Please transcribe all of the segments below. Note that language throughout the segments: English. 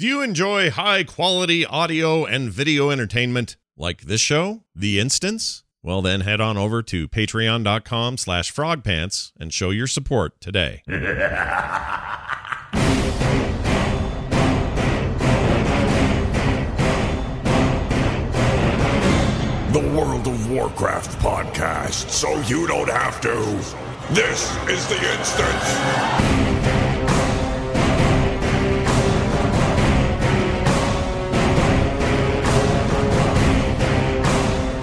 Do you enjoy high quality audio and video entertainment like this show, The Instance? Well, then head on over to patreon.com slash frogpants and show your support today. The World of Warcraft podcast, so you don't have to. This is The Instance.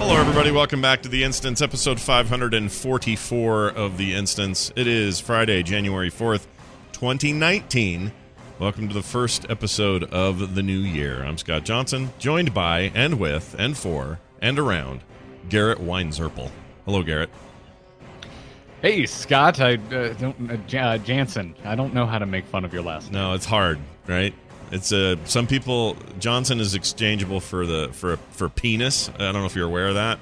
Hello, everybody. Welcome back to The Instance, episode 544 of The Instance. It is Friday, January 4th, 2019. Welcome to the first episode of the new year. I'm Scott Johnson, joined by and with and for and around Garrett Weinzerpel. Hello, Garrett. Hey, Scott. I uh, don't uh, J- uh, Jansen. I don't know how to make fun of your last name. No, it's hard, right? It's uh, some people. Johnson is exchangeable for the for for penis. I don't know if you're aware of that.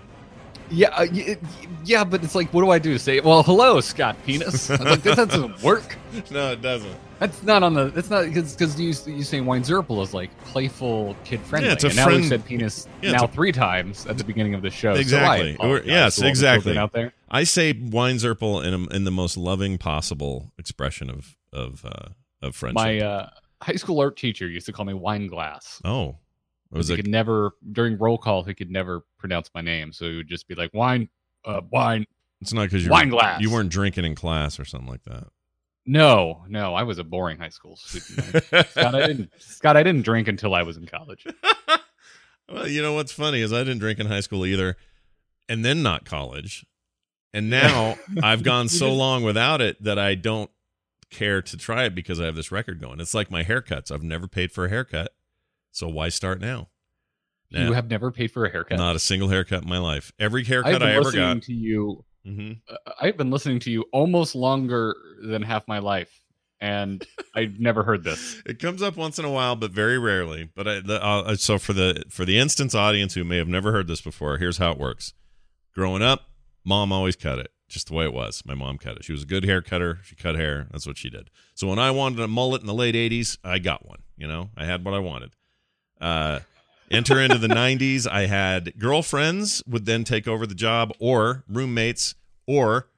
Yeah, uh, y- yeah, but it's like, what do I do? Say, well, hello, Scott Penis. like, that doesn't work. No, it doesn't. That's not on the. It's not because you you say wine Zerpel is like playful, kid friendly. Yeah, it's a and now friend- we said penis Yeah, now a- three times at the beginning of the show. so Exactly. apologize yes, to all the exactly. out there. I say Weinzerpel in a, in the most loving possible expression of of uh, of friendship. My uh, high school art teacher used to call me wine glass. oh, it was he a, could never during roll call he could never pronounce my name, so he would just be like wine, uh, wine. it's not because you wine glass. you weren't drinking in class or something like that. No, no, I was a boring high school student. Scott, I didn't. Scott, I didn't drink until I was in college. well, you know what's funny is I didn't drink in high school either, and then not college, and now I've gone so long without it that I don't care to try it because I have this record going. It's like my haircuts. I've never paid for a haircut, so why start now? You have never paid for a haircut. not a single haircut in my life. Every haircut I've haircut been I ever listening got. to you. hmm uh, I've been listening to you almost longer than half my life, and I've never heard this. It comes up once in a while, but very rarely. But I, the, uh, so for the for the instance audience who may have never heard this before, here's how it works. Growing up, mom always cut it, just the way it was. My mom cut it. She was a good hair cutter. She cut hair. That's what she did. So when I wanted a mullet in the late '80s, I got one. You know, I had what I wanted. Uh, enter into the '90s, I had girlfriends would then take over the job, or roommates, or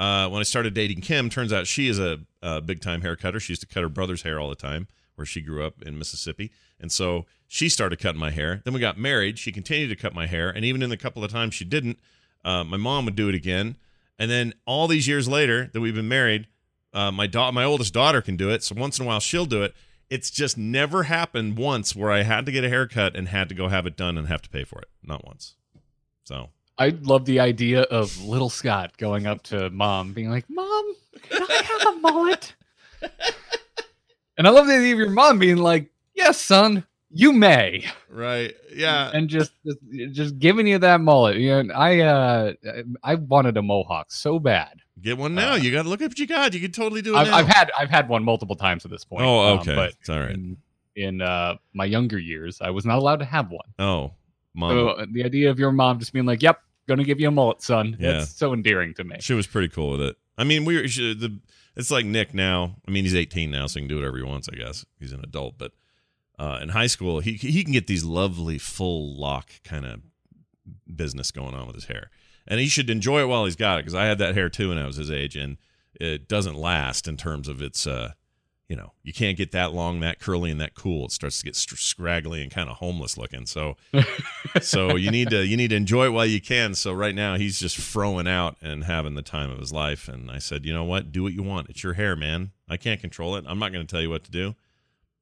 uh, when I started dating Kim, turns out she is a, a big time hair cutter. She used to cut her brother's hair all the time, where she grew up in Mississippi. And so she started cutting my hair. Then we got married. She continued to cut my hair. And even in the couple of times she didn't, uh, my mom would do it again. And then all these years later that we've been married, uh, my da- my oldest daughter can do it. So once in a while she'll do it. It's just never happened once where I had to get a haircut and had to go have it done and have to pay for it. Not once. So I love the idea of little Scott going up to mom, being like, "Mom, can I have a mullet?" and I love the idea of your mom being like, "Yes, son, you may," right, yeah. and just just, giving you that mullet. You know, I uh, I wanted a mohawk so bad. Get one now. Uh, you got to look at what you got. You can totally do it I've, now. I've had I've had one multiple times at this point. Oh, um, okay. but it's all right. in in uh, my younger years, I was not allowed to have one. Oh, mom. So uh, the idea of your mom just being like, "Yep, gonna give you a mullet, son," Yeah. that's so endearing to me. She was pretty cool with it. I mean, we were she, the. It's like Nick now. I mean, he's 18 now, so he can do whatever he wants. I guess he's an adult, but uh, in high school, he he can get these lovely full lock kind of business going on with his hair, and he should enjoy it while he's got it. Because I had that hair too when I was his age, and it doesn't last in terms of its. Uh, you know, you can't get that long, that curly, and that cool. It starts to get str- scraggly and kind of homeless looking. So, so you need to you need to enjoy it while you can. So right now he's just throwing out and having the time of his life. And I said, you know what? Do what you want. It's your hair, man. I can't control it. I'm not going to tell you what to do.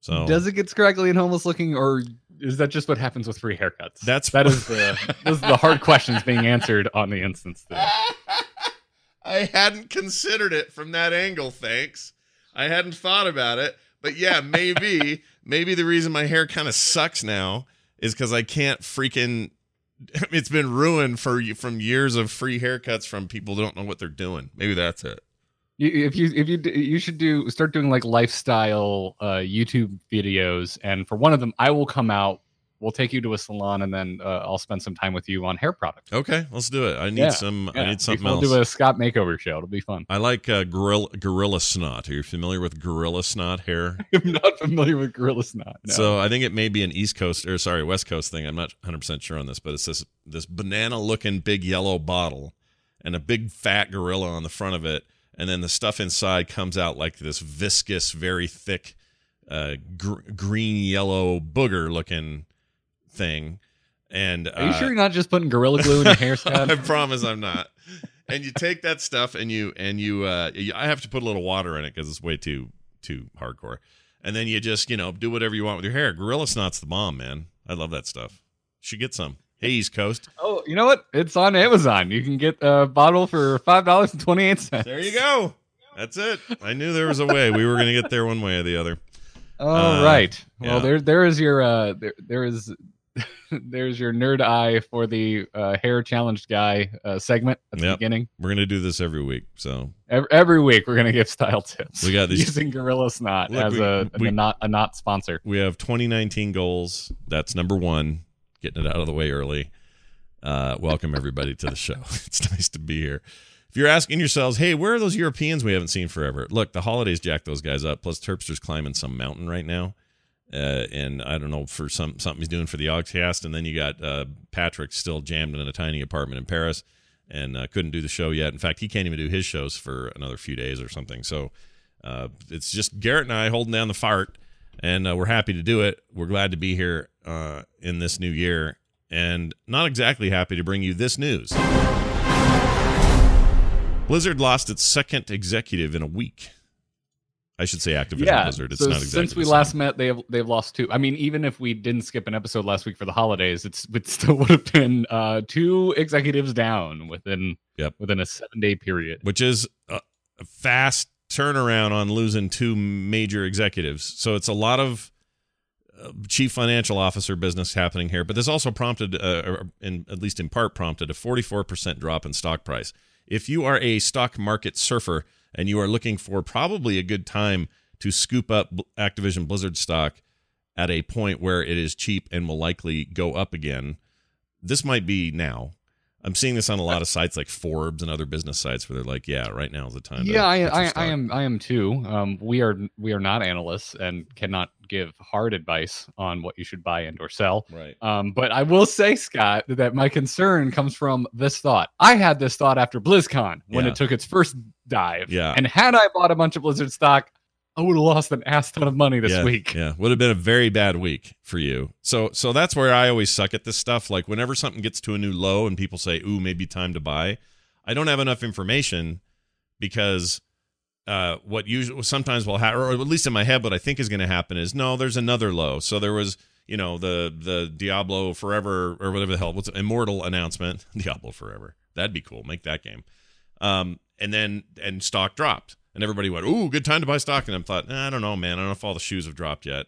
So Does it get scraggly and homeless looking, or is that just what happens with free haircuts? That's- that is the those are the hard questions being answered on the instance. Today. I hadn't considered it from that angle. Thanks. I hadn't thought about it, but yeah, maybe maybe the reason my hair kind of sucks now is because I can't freaking. It's been ruined for from years of free haircuts from people who don't know what they're doing. Maybe that's it. You, if you if you you should do start doing like lifestyle uh, YouTube videos, and for one of them, I will come out. We'll take you to a salon, and then uh, I'll spend some time with you on hair products. Okay, let's do it. I need Yeah, some. I need something else. we'll do a Scott makeover show. It'll be fun. I like uh, gorilla gorilla snot. Are you familiar with gorilla snot hair? I'm not familiar with Gorilla Snot. No. So I think it may be an East Coast or sorry West Coast thing. I'm not 100 percent sure on this, but it's this this banana looking big yellow bottle and a big fat gorilla on the front of it, and then the stuff inside comes out like this viscous, very thick, uh, gr- green yellow booger looking thing. And Are you uh, sure you're not just putting Gorilla Glue in your hair, Scott? I promise I'm not. And you take that stuff and you and you uh you, I have to put a little water in it because it's way too too hardcore. And then you just you know do whatever you want with your hair. Gorilla Snot's the bomb, man. I love that stuff. You should get some. Hey, East Coast. oh, you know what? It's on Amazon. You can get a bottle for five dollars and twenty eight cents. There you go. That's it. I knew there was a way. We were going to get there one way or the other. All Uh, right. Well, yeah. there there is your uh there there is there's your nerd eye for the uh, hair challenged guy uh, segment at the Yep. beginning. We're going to do this every week. So Every, every week we're gonna give style tips. We got these- using Gorilla Snot Look, as we- a, we- a not a not sponsor. we have 2019 goals. That's number one. Getting it out of the way early. Uh, welcome everybody to the show. It's nice to be here. If you're asking yourselves, hey, where are those Europeans we haven't seen forever? Look, the holidays jack those guys up. Plus, Terpster's climbing some mountain right now, uh, and I don't know for some something he's doing for the Ogcast. And then you got uh, Patrick still jammed in a tiny apartment in Paris and uh, couldn't do the show yet. In fact, he can't even do his shows for another few days or something. So uh, it's just Garrett and I holding down the fart, and uh, we're happy to do it. We're glad to be here uh, in this new year, and not exactly happy to bring you this news. Blizzard lost its second executive in a week. I should say Activision yeah. Blizzard. It's so not exactly since we last met, they have they've lost two. I mean, even if we didn't skip an episode last week for the holidays, it's it still would have been uh, two executives down within Yep. within a seven day period. which is a, fast turnaround on losing two major executives. So it's a lot of chief financial officer business happening here. But this also prompted, uh, in, at least in part, prompted a 44% drop in stock price. If you are a stock market surfer and you are looking for probably a good time to scoop up Activision Blizzard stock at a point where it is cheap and will likely go up again, this might be now. I'm seeing this on a lot of sites like Forbes and other business sites where they're like, "Yeah, right now is the time." Yeah, I, I, I am. I am too. Um, we are we are not analysts and cannot give hard advice on what you should buy and or sell. right. Um, but I will say, Scott, that my concern comes from this thought. I had this thought after BlizzCon when Yeah. it took its first dive. Yeah. And had I bought a bunch of Blizzard stock, I would have lost an ass ton of money this yeah, week. Yeah, would have been a very bad week for you. So, so that's where I always suck at this stuff. Like whenever something gets to a new low and people say, "Ooh, maybe time to buy," I don't have enough information because uh, what usually sometimes will happen, or at least in my head, what I think is going to happen is no, there's another low. So there was, you know, the the Diablo Forever or whatever the hell, what's it, Immortal announcement, Diablo Forever. That'd be cool. Make that game. Um, and then and stock dropped, and everybody went, "Ooh, good time to buy stock." And I thought, nah, I don't know, man. I don't know if all the shoes have dropped yet.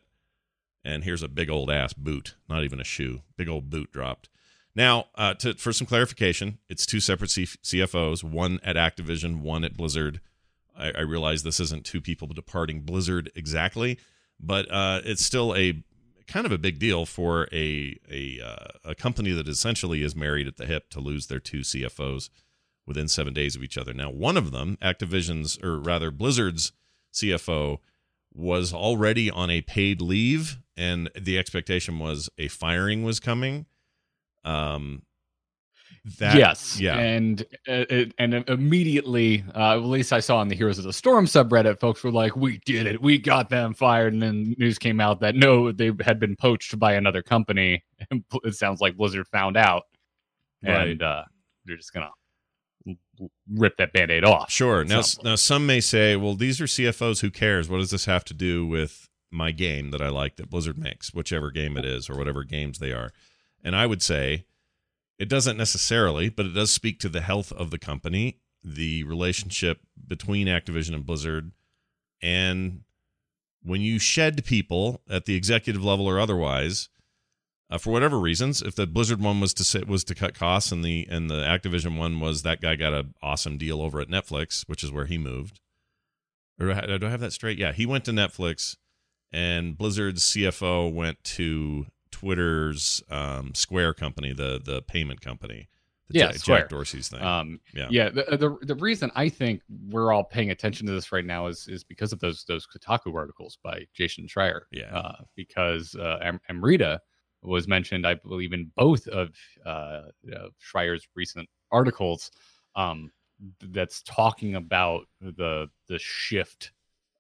And here's a big old ass boot, not even a shoe, big old boot dropped. Now, uh, to, for some clarification, it's two separate C- CFOs, one at Activision, one at Blizzard. I, I realize this isn't two people departing Blizzard exactly, but uh, it's still a kind of a big deal for a a uh, a company that essentially is married at the hip to lose their two CFOs within seven days of each other. Now, one of them, Activision's or rather Blizzard's CFO, was already on a paid leave, and the expectation was a firing was coming. Um, that yes. yeah, And uh, and immediately, uh, at least I saw on the Heroes of the Storm subreddit, folks were like, "We did it. We got them fired." And then news came out that no, they had been poached by another company. It sounds like Blizzard found out, Right. and uh, they're just gonna rip that band-aid off. Sure. Now, like. now some may say, well, these are CFOs. Who cares? What does this have to do with my game that I like that Blizzard makes, whichever game it is or whatever games they are? And I would say it doesn't necessarily, but it does speak to the health of the company, the relationship between Activision and Blizzard, and when you shed people at the executive level or otherwise, uh, for whatever reasons, if the Blizzard one was to sit, was to cut costs and the and the Activision one was that guy got an awesome deal over at Netflix, which is where he moved. Or do I, do I have that straight? Yeah, he went to Netflix, and Blizzard's CFO went to Twitter's um, Square company, the the payment company. The Yeah, Jack, Square. Jack Dorsey's thing. Um, yeah. yeah. The, the the reason I think we're all paying attention to this right now is is because of those those Kotaku articles by Jason Schreier. Yeah. Uh, because uh, Am- Amrita was mentioned, I believe, in both of uh, uh, Schreier's recent articles. Um, that's talking about the the shift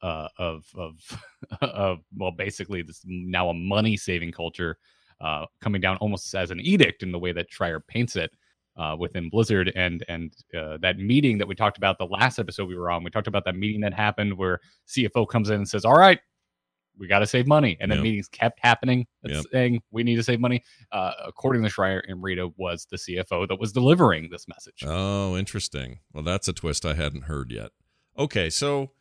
uh, of of of well, basically this now a money saving culture uh, coming down almost as an edict in the way that Schreier paints it uh, within Blizzard and and uh, that meeting that we talked about the last episode we were on. We talked about that meeting that happened where CFO comes in and says, "All right, we got to save money," and then Yep. meetings kept happening, Yep. saying we need to save money. Uh, according to Schreier, Amrita was the CFO that was delivering this message. Oh, interesting. Well, that's a twist I hadn't heard yet. Okay, so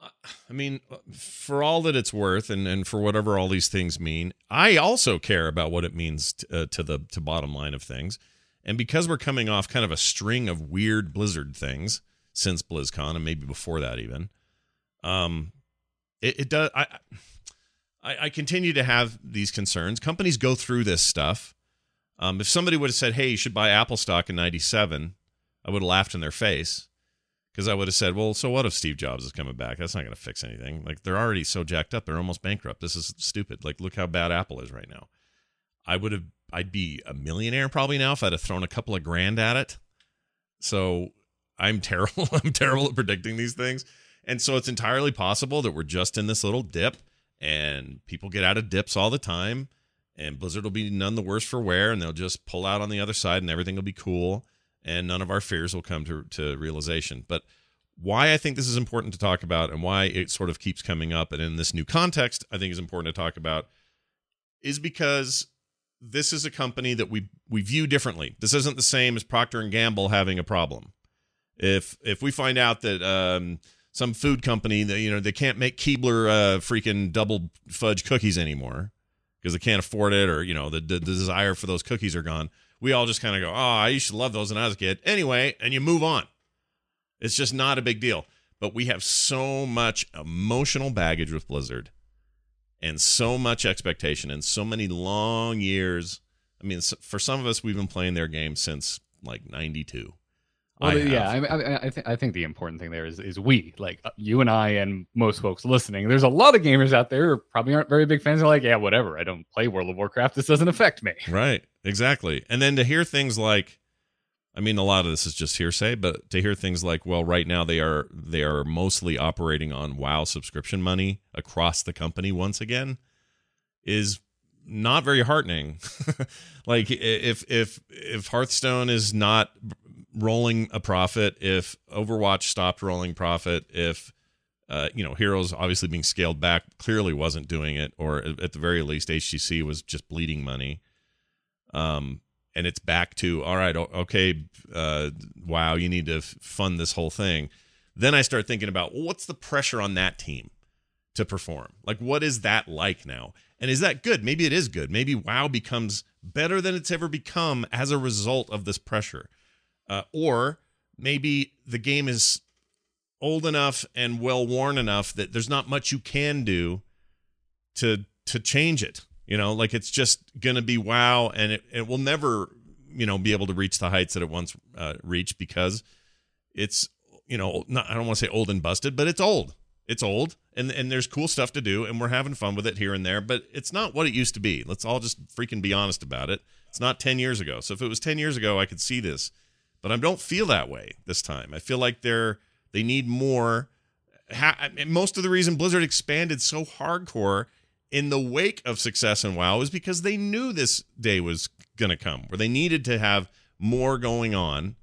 uh, I mean, for all that it's worth, and and for whatever all these things mean, I also care about what it means t- uh, to the to bottom line of things. And because we're coming off kind of a string of weird Blizzard things since BlizzCon, and maybe before that even, um, it, it does. I, I I continue to have these concerns. Companies go through this stuff. Um, if somebody would have said, "Hey, you should buy Apple stock in '97," I would have laughed in their face because I would have said, "Well, so what if Steve Jobs is coming back? That's not going to fix anything. Like they're already so jacked up, they're almost bankrupt. This is stupid. Like look how bad Apple is right now." I would have, I'd be a millionaire probably now if I'd have thrown a couple of grand at it. So I'm terrible. I'm terrible at predicting these things, and so it's entirely possible that we're just in this little dip, and people get out of dips all the time and Blizzard will be none the worse for wear, and they'll just pull out on the other side, and everything will be cool, and none of our fears will come to to realization. But why I think this is important to talk about, and why it sort of keeps coming up, and in this new context, I think is important to talk about, is because this is a company that we we view differently. This isn't the same as Procter and Gamble having a problem. If if we find out that um, some food company that you know they can't make Keebler uh, freaking double fudge cookies anymore because they can't afford it or you know the, the, the desire for those cookies are gone. We all just kind of go oh i used to love those when i was a kid. Anyway and you move on. It's just not a big deal. But we have so much emotional baggage with blizzard and so much expectation and so many long years. I mean for some of us we've been playing their game since like 92 Well, I yeah. I, I, I, think I think the important thing there is is we like uh, you and I and most folks listening. There's a lot of gamers out there who probably aren't very big fans. They're like, yeah, whatever. I don't play World of Warcraft. This doesn't affect me. Right. Exactly. And then to hear things like I mean a lot of this is just hearsay, but to hear things like well right now they are they are mostly operating on WoW subscription money across the company once again is not very heartening. like if if if Hearthstone is not rolling a profit, if Overwatch stopped rolling profit, if uh, you know, Heroes obviously being scaled back clearly wasn't doing it, or at the very least, HGC was just bleeding money. Um, and it's back to all right, okay, uh, wow, you need to fund this whole thing. Then I start thinking about well, what's the pressure on that team to perform? Like, what is that like now? And is that good? Maybe it is good. Maybe WoW becomes better than it's ever become as a result of this pressure. Uh, or maybe the game is old enough and well worn enough that there's not much you can do to to change it. You know, like it's just gonna be wow, and it, it will never, you know, be able to reach the heights that it once uh, reached because it's, you know, not I don't want to say old and busted, but it's old. It's old, and and there's cool stuff to do, and we're having fun with it here and there, but it's not what it used to be. Let's all just freaking be honest about it. It's not ten years ago. So if it was ten years ago, I could see this, but I don't feel that way this time. I feel like they're they need more. Most of the reason Blizzard expanded so hardcore in the wake of success in WoW is because they knew this day was going to come, where they needed to have more going on,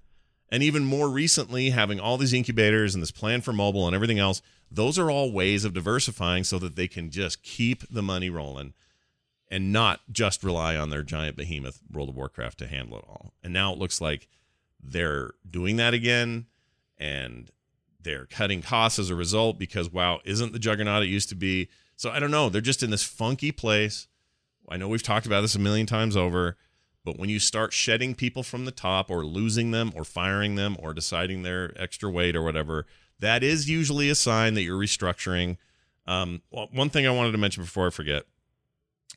and even more recently having all these incubators and this plan for mobile and everything else. Those are all ways of diversifying so that they can just keep the money rolling and not just rely on their giant behemoth World of Warcraft to handle it all. And now it looks like they're doing that again and they're cutting costs as a result because WoW isn't the juggernaut it used to be. So I don't know. They're just in this funky place. I know we've talked about this a million times over, but when you start shedding people from the top or losing them or firing them or deciding they're extra weight or whatever, that is usually a sign that you're restructuring. Um, one thing I wanted to mention before I forget.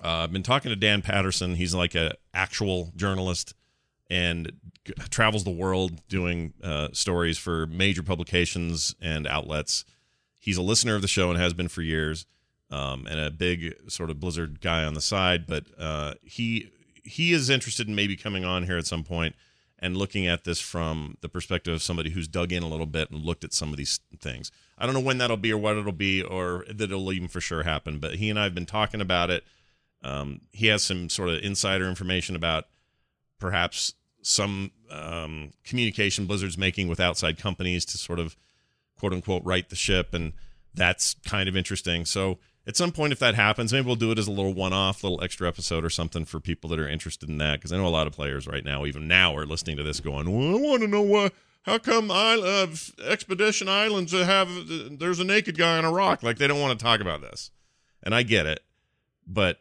Uh, I've been talking to Dan Patterson. He's like a actual journalist and travels the world doing uh, stories for major publications and outlets. He's a listener of the show and has been for years, um, and a big sort of Blizzard guy on the side. But uh, he he is interested in maybe coming on here at some point and looking at this from the perspective of somebody who's dug in a little bit and looked at some of these things. I don't know when that'll be or what it'll be or that it'll even for sure happen, but he and I have been talking about it. Um, he has some sort of insider information about perhaps some um, communication Blizzard's making with outside companies to sort of quote unquote right the ship, and that's kind of interesting. So at some point, if that happens, maybe we'll do it as a little one-off, little extra episode or something for people that are interested in that. Because I know a lot of players right now, even now, are listening to this, going, "Well, I want to know what." How come I, uh, Expedition Islands have there's a naked guy on a rock? Like they don't want to talk about this, and I get it, but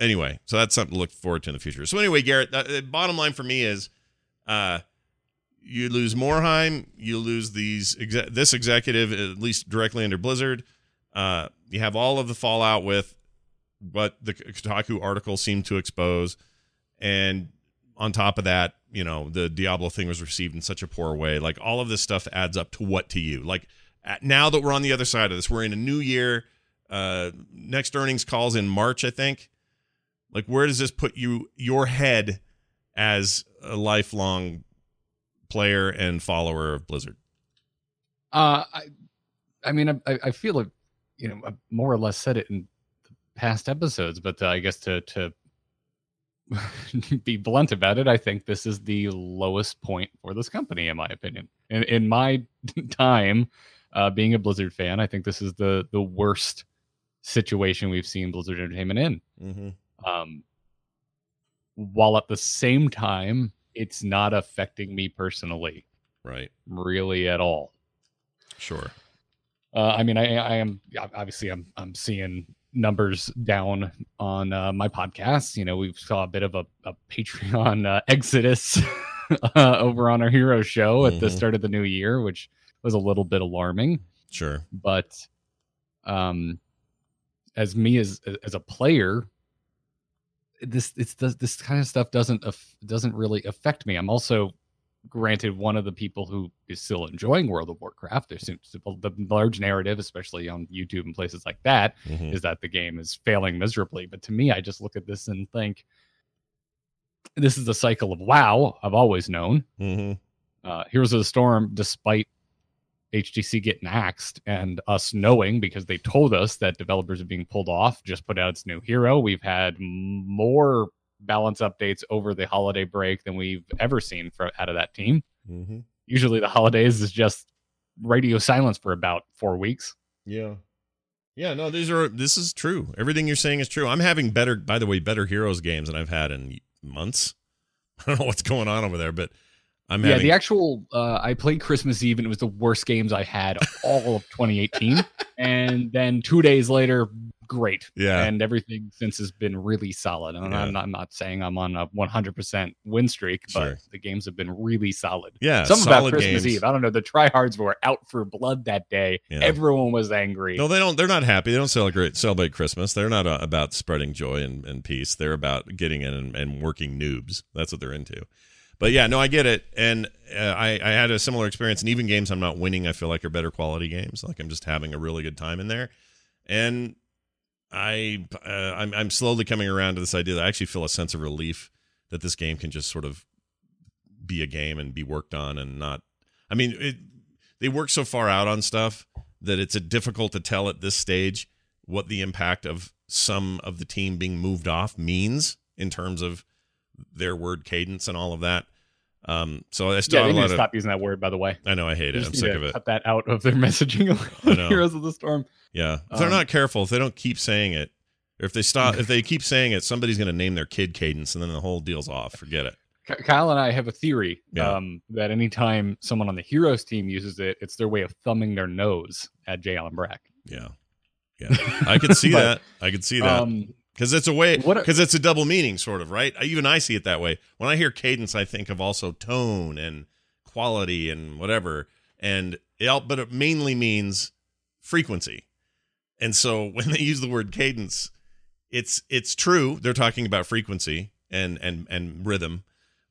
anyway, so that's something to look forward to in the future. So anyway, Garrett, the, the bottom line for me is, uh, you lose Morhaime, you lose these exe- this executive at least directly under Blizzard. Uh, you have all of the fallout with what the Kotaku article seemed to expose, and on top of that, you know the Diablo thing was received in such a poor way. Like all of this stuff adds up to what to you? Like now that we're on the other side of this, we're in a new year. Uh, next earnings calls in March, I think. Like where does this put you? Your head as a lifelong player and follower of Blizzard. Uh, I, I mean, I, I feel like you know, I more or less said it in past episodes, but uh, I guess to to be blunt about it, I think this is the lowest point for this company, in my opinion. In in my time uh, being a Blizzard fan, I think this is the the worst situation we've seen Blizzard Entertainment in. Mm-hmm. Um, while at the same time, it's not affecting me personally, Right. really at all. Sure. Uh, I mean, I, I am obviously I'm I'm seeing numbers down on uh, my podcast. You know, we saw a bit of a, a Patreon uh, exodus uh, over on our hero show at the Mhm. start of the new year, which was a little bit alarming. Sure. But um, as me as as a player, this it's this, this kind of stuff doesn't doesn't really affect me. I'm also granted one of the people who is still enjoying World of Warcraft. There's the large narrative, especially on YouTube and places like that, Mhm. is that the game is failing miserably. But to me, I just look at this and think, this is the cycle of WoW. I've always known. Mhm. Uh, Heroes of the Storm, despite HGC getting axed and us knowing because they told us that developers are being pulled off, just put out its new hero. We've had more balance updates over the holiday break than we've ever seen for, out of that team. Mhm. Usually the holidays is just radio silence for about four weeks. Yeah. Yeah, no, these are this is true. Everything you're saying is true. I'm having better by the way, better Heroes games than I've had in months. I don't know what's going on over there, but I'm yeah, having the actual uh, I played Christmas Eve and it was the worst games I had all of 2018. and then two days later, great. Yeah. And everything since has been really solid. And Yeah. I'm, not, I'm not saying I'm on a 100% win streak, but Sure. the games have been really solid. yeah, Something about Christmas games. Eve. I don't know. The tryhards were out for blood that day. Yeah. Everyone was angry. No, they don't. They're not happy. They don't celebrate celebrate Christmas. They're not uh, about spreading joy and, and peace. They're about getting in and, and working noobs. That's what they're into. But yeah, no, I get it. And uh, I I had a similar experience. And even games I'm not winning, I feel like are better quality games. Like I'm just having a really good time in there. And I uh, I'm I'm slowly coming around to this idea that I actually feel a sense of relief that this game can just sort of be a game and be worked on and not. I mean, it, they work so far out on stuff that it's difficult to tell at this stage what the impact of some of the team being moved off means in terms of their word cadence and all of that. Um, so I still yeah, have a lot to of. stop using that word, by the way. I know I hate it. I'm sick of it. Cut that out of their messaging. Heroes of the Storm. Yeah, if they're Um, not careful, if they don't keep saying it, or if they stop, if they keep saying it, somebody's going to name their kid Cadence, and then the whole deal's off. Forget it. Kyle and I have a theory Yeah. um, that anytime someone on the Heroes team uses it, it's their way of thumbing their nose at J. Allen Brack. Yeah. Yeah. I could see But, that. I could see that. Um, Because it's a way, because it's a double meaning, sort of, right? Even I see it that way. When I hear cadence, I think of also tone and quality and whatever. And it, but it mainly means frequency. And so when they use the word cadence, it's it's true they're talking about frequency and and and rhythm,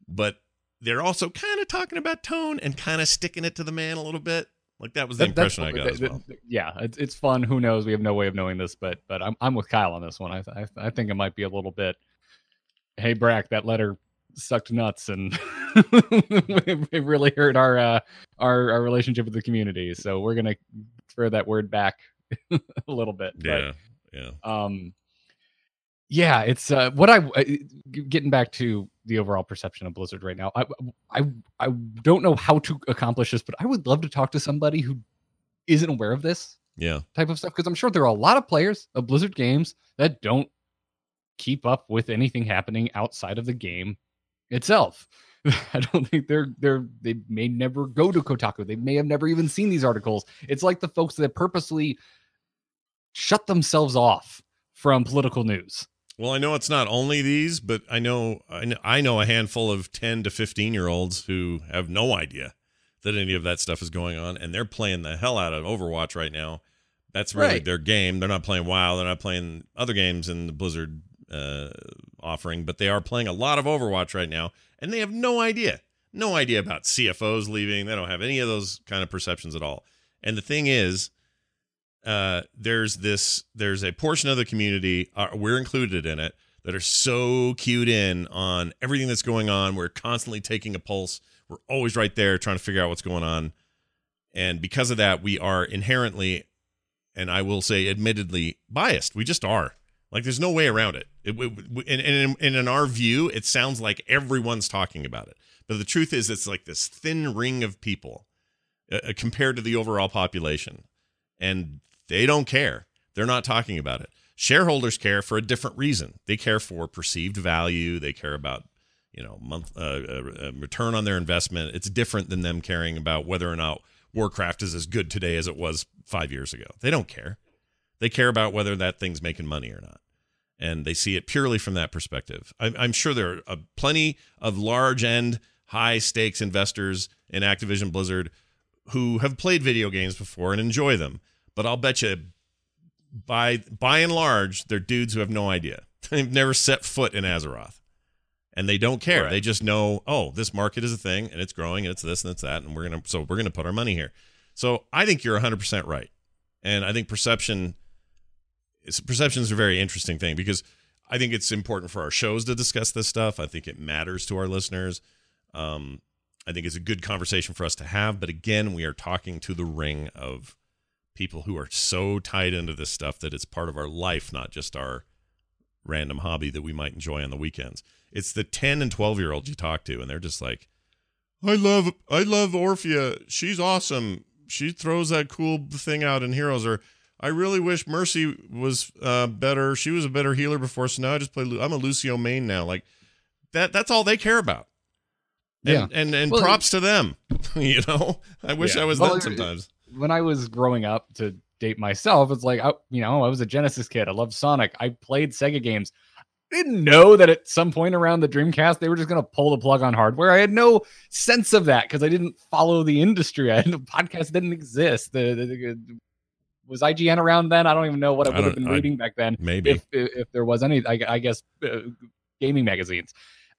but they're also kind of talking about tone and kind of sticking it to the man a little bit. Like that was the that- impression I got that- as well. that- Yeah, it's, it's fun. Who knows? We have no way of knowing this, but but I'm I'm with Kyle on this one. I I, I think it might be a little bit. Hey, Brack, that letter sucked nuts, and it really hurt our uh, our our relationship with the community. So we're gonna throw that word back a little bit. but- Yeah, yeah. um yeah it's uh what i uh, getting back to the overall perception of blizzard right now. I i i don't know how to accomplish this but i would love to talk to somebody who isn't aware of this Yeah. type of stuff because i'm sure there are a lot of players of blizzard games that don't keep up with anything happening outside of the game itself. I don't think they're they're they may never go to kotaku. They may have never even seen these articles. It's like the folks that purposely shut themselves off from political news Well, I know it's not only these, but I know I know, a handful of 10 to 15 year olds who have no idea that any of that stuff is going on and they're playing the hell out of Overwatch right now. That's really Right. their game. They're not playing WoW, they're not playing other games in the Blizzard uh, offering, but they are playing a lot of Overwatch right now and they have no idea. No idea about CFOs leaving. They don't have any of those kind of perceptions at all. And the thing is, uh, there's this there's a portion of the community uh, we're included in it that are so cued in on everything that's going on. We're constantly taking a pulse. We're always right there trying to figure out what's going on. And because of that we are inherently and i will say admittedly biased. We just are. Like there's no way around it, it, it and, and, and in our view it sounds like everyone's talking about it. But the truth is it's like this thin ring of people uh, compared to the overall population. And they don't care. They're not talking about it. Shareholders care for a different reason. They care for perceived value. They care about you know month uh, uh, uh, return on their investment. It's different than them caring about whether or not Warcraft is as good today as it was five years ago. They don't care. They care about whether that thing's making money or not, and they see it purely from that perspective. I'm, I'm sure there are uh, plenty of large end, high stakes investors in Activision Blizzard who have played video games before and enjoy them. But I'll bet you, by by and large, they're dudes who have no idea. They've never set foot in Azeroth, and they don't care. Right. They just know, oh, this market is a thing, and it's growing, and it's this and it's that, and we're gonna so we're gonna put our money here. So I think you're 100 percent right, and I think perception. It's, perception is a very interesting thing because I think it's important for our shows to discuss this stuff. I think it matters to our listeners. Um, I think it's a good conversation for us to have. But again, we are talking to the ring of people who are so tied into this stuff that it's part of our life, not just our random hobby that we might enjoy on the weekends. It's the 10 and 12 year olds you talk to, and they're just like, I love, I love Orphea. She's awesome. She throws that cool thing out in Heroes. Or I really wish Mercy was uh, better. She was a better healer before, so now I just play. Lu- I'm a Lucio main now. Like that. That's all they care about. And, Yeah. and and Well, props to them. you know, I wish Yeah. I was Well, them it- sometimes. When I was growing up to date myself, it's like I, you know, I was a Genesis kid. I loved Sonic. I played Sega games. I Didn't know that at some point around the Dreamcast they were just going to pull the plug on hardware. I had no sense of that because I didn't follow the industry. I the podcast didn't exist. The, the- the- was IGN around then? I don't even know what I I would have don't- been I- reading back then. Maybe. if if, if there was any, I, I guess, uh, gaming magazines.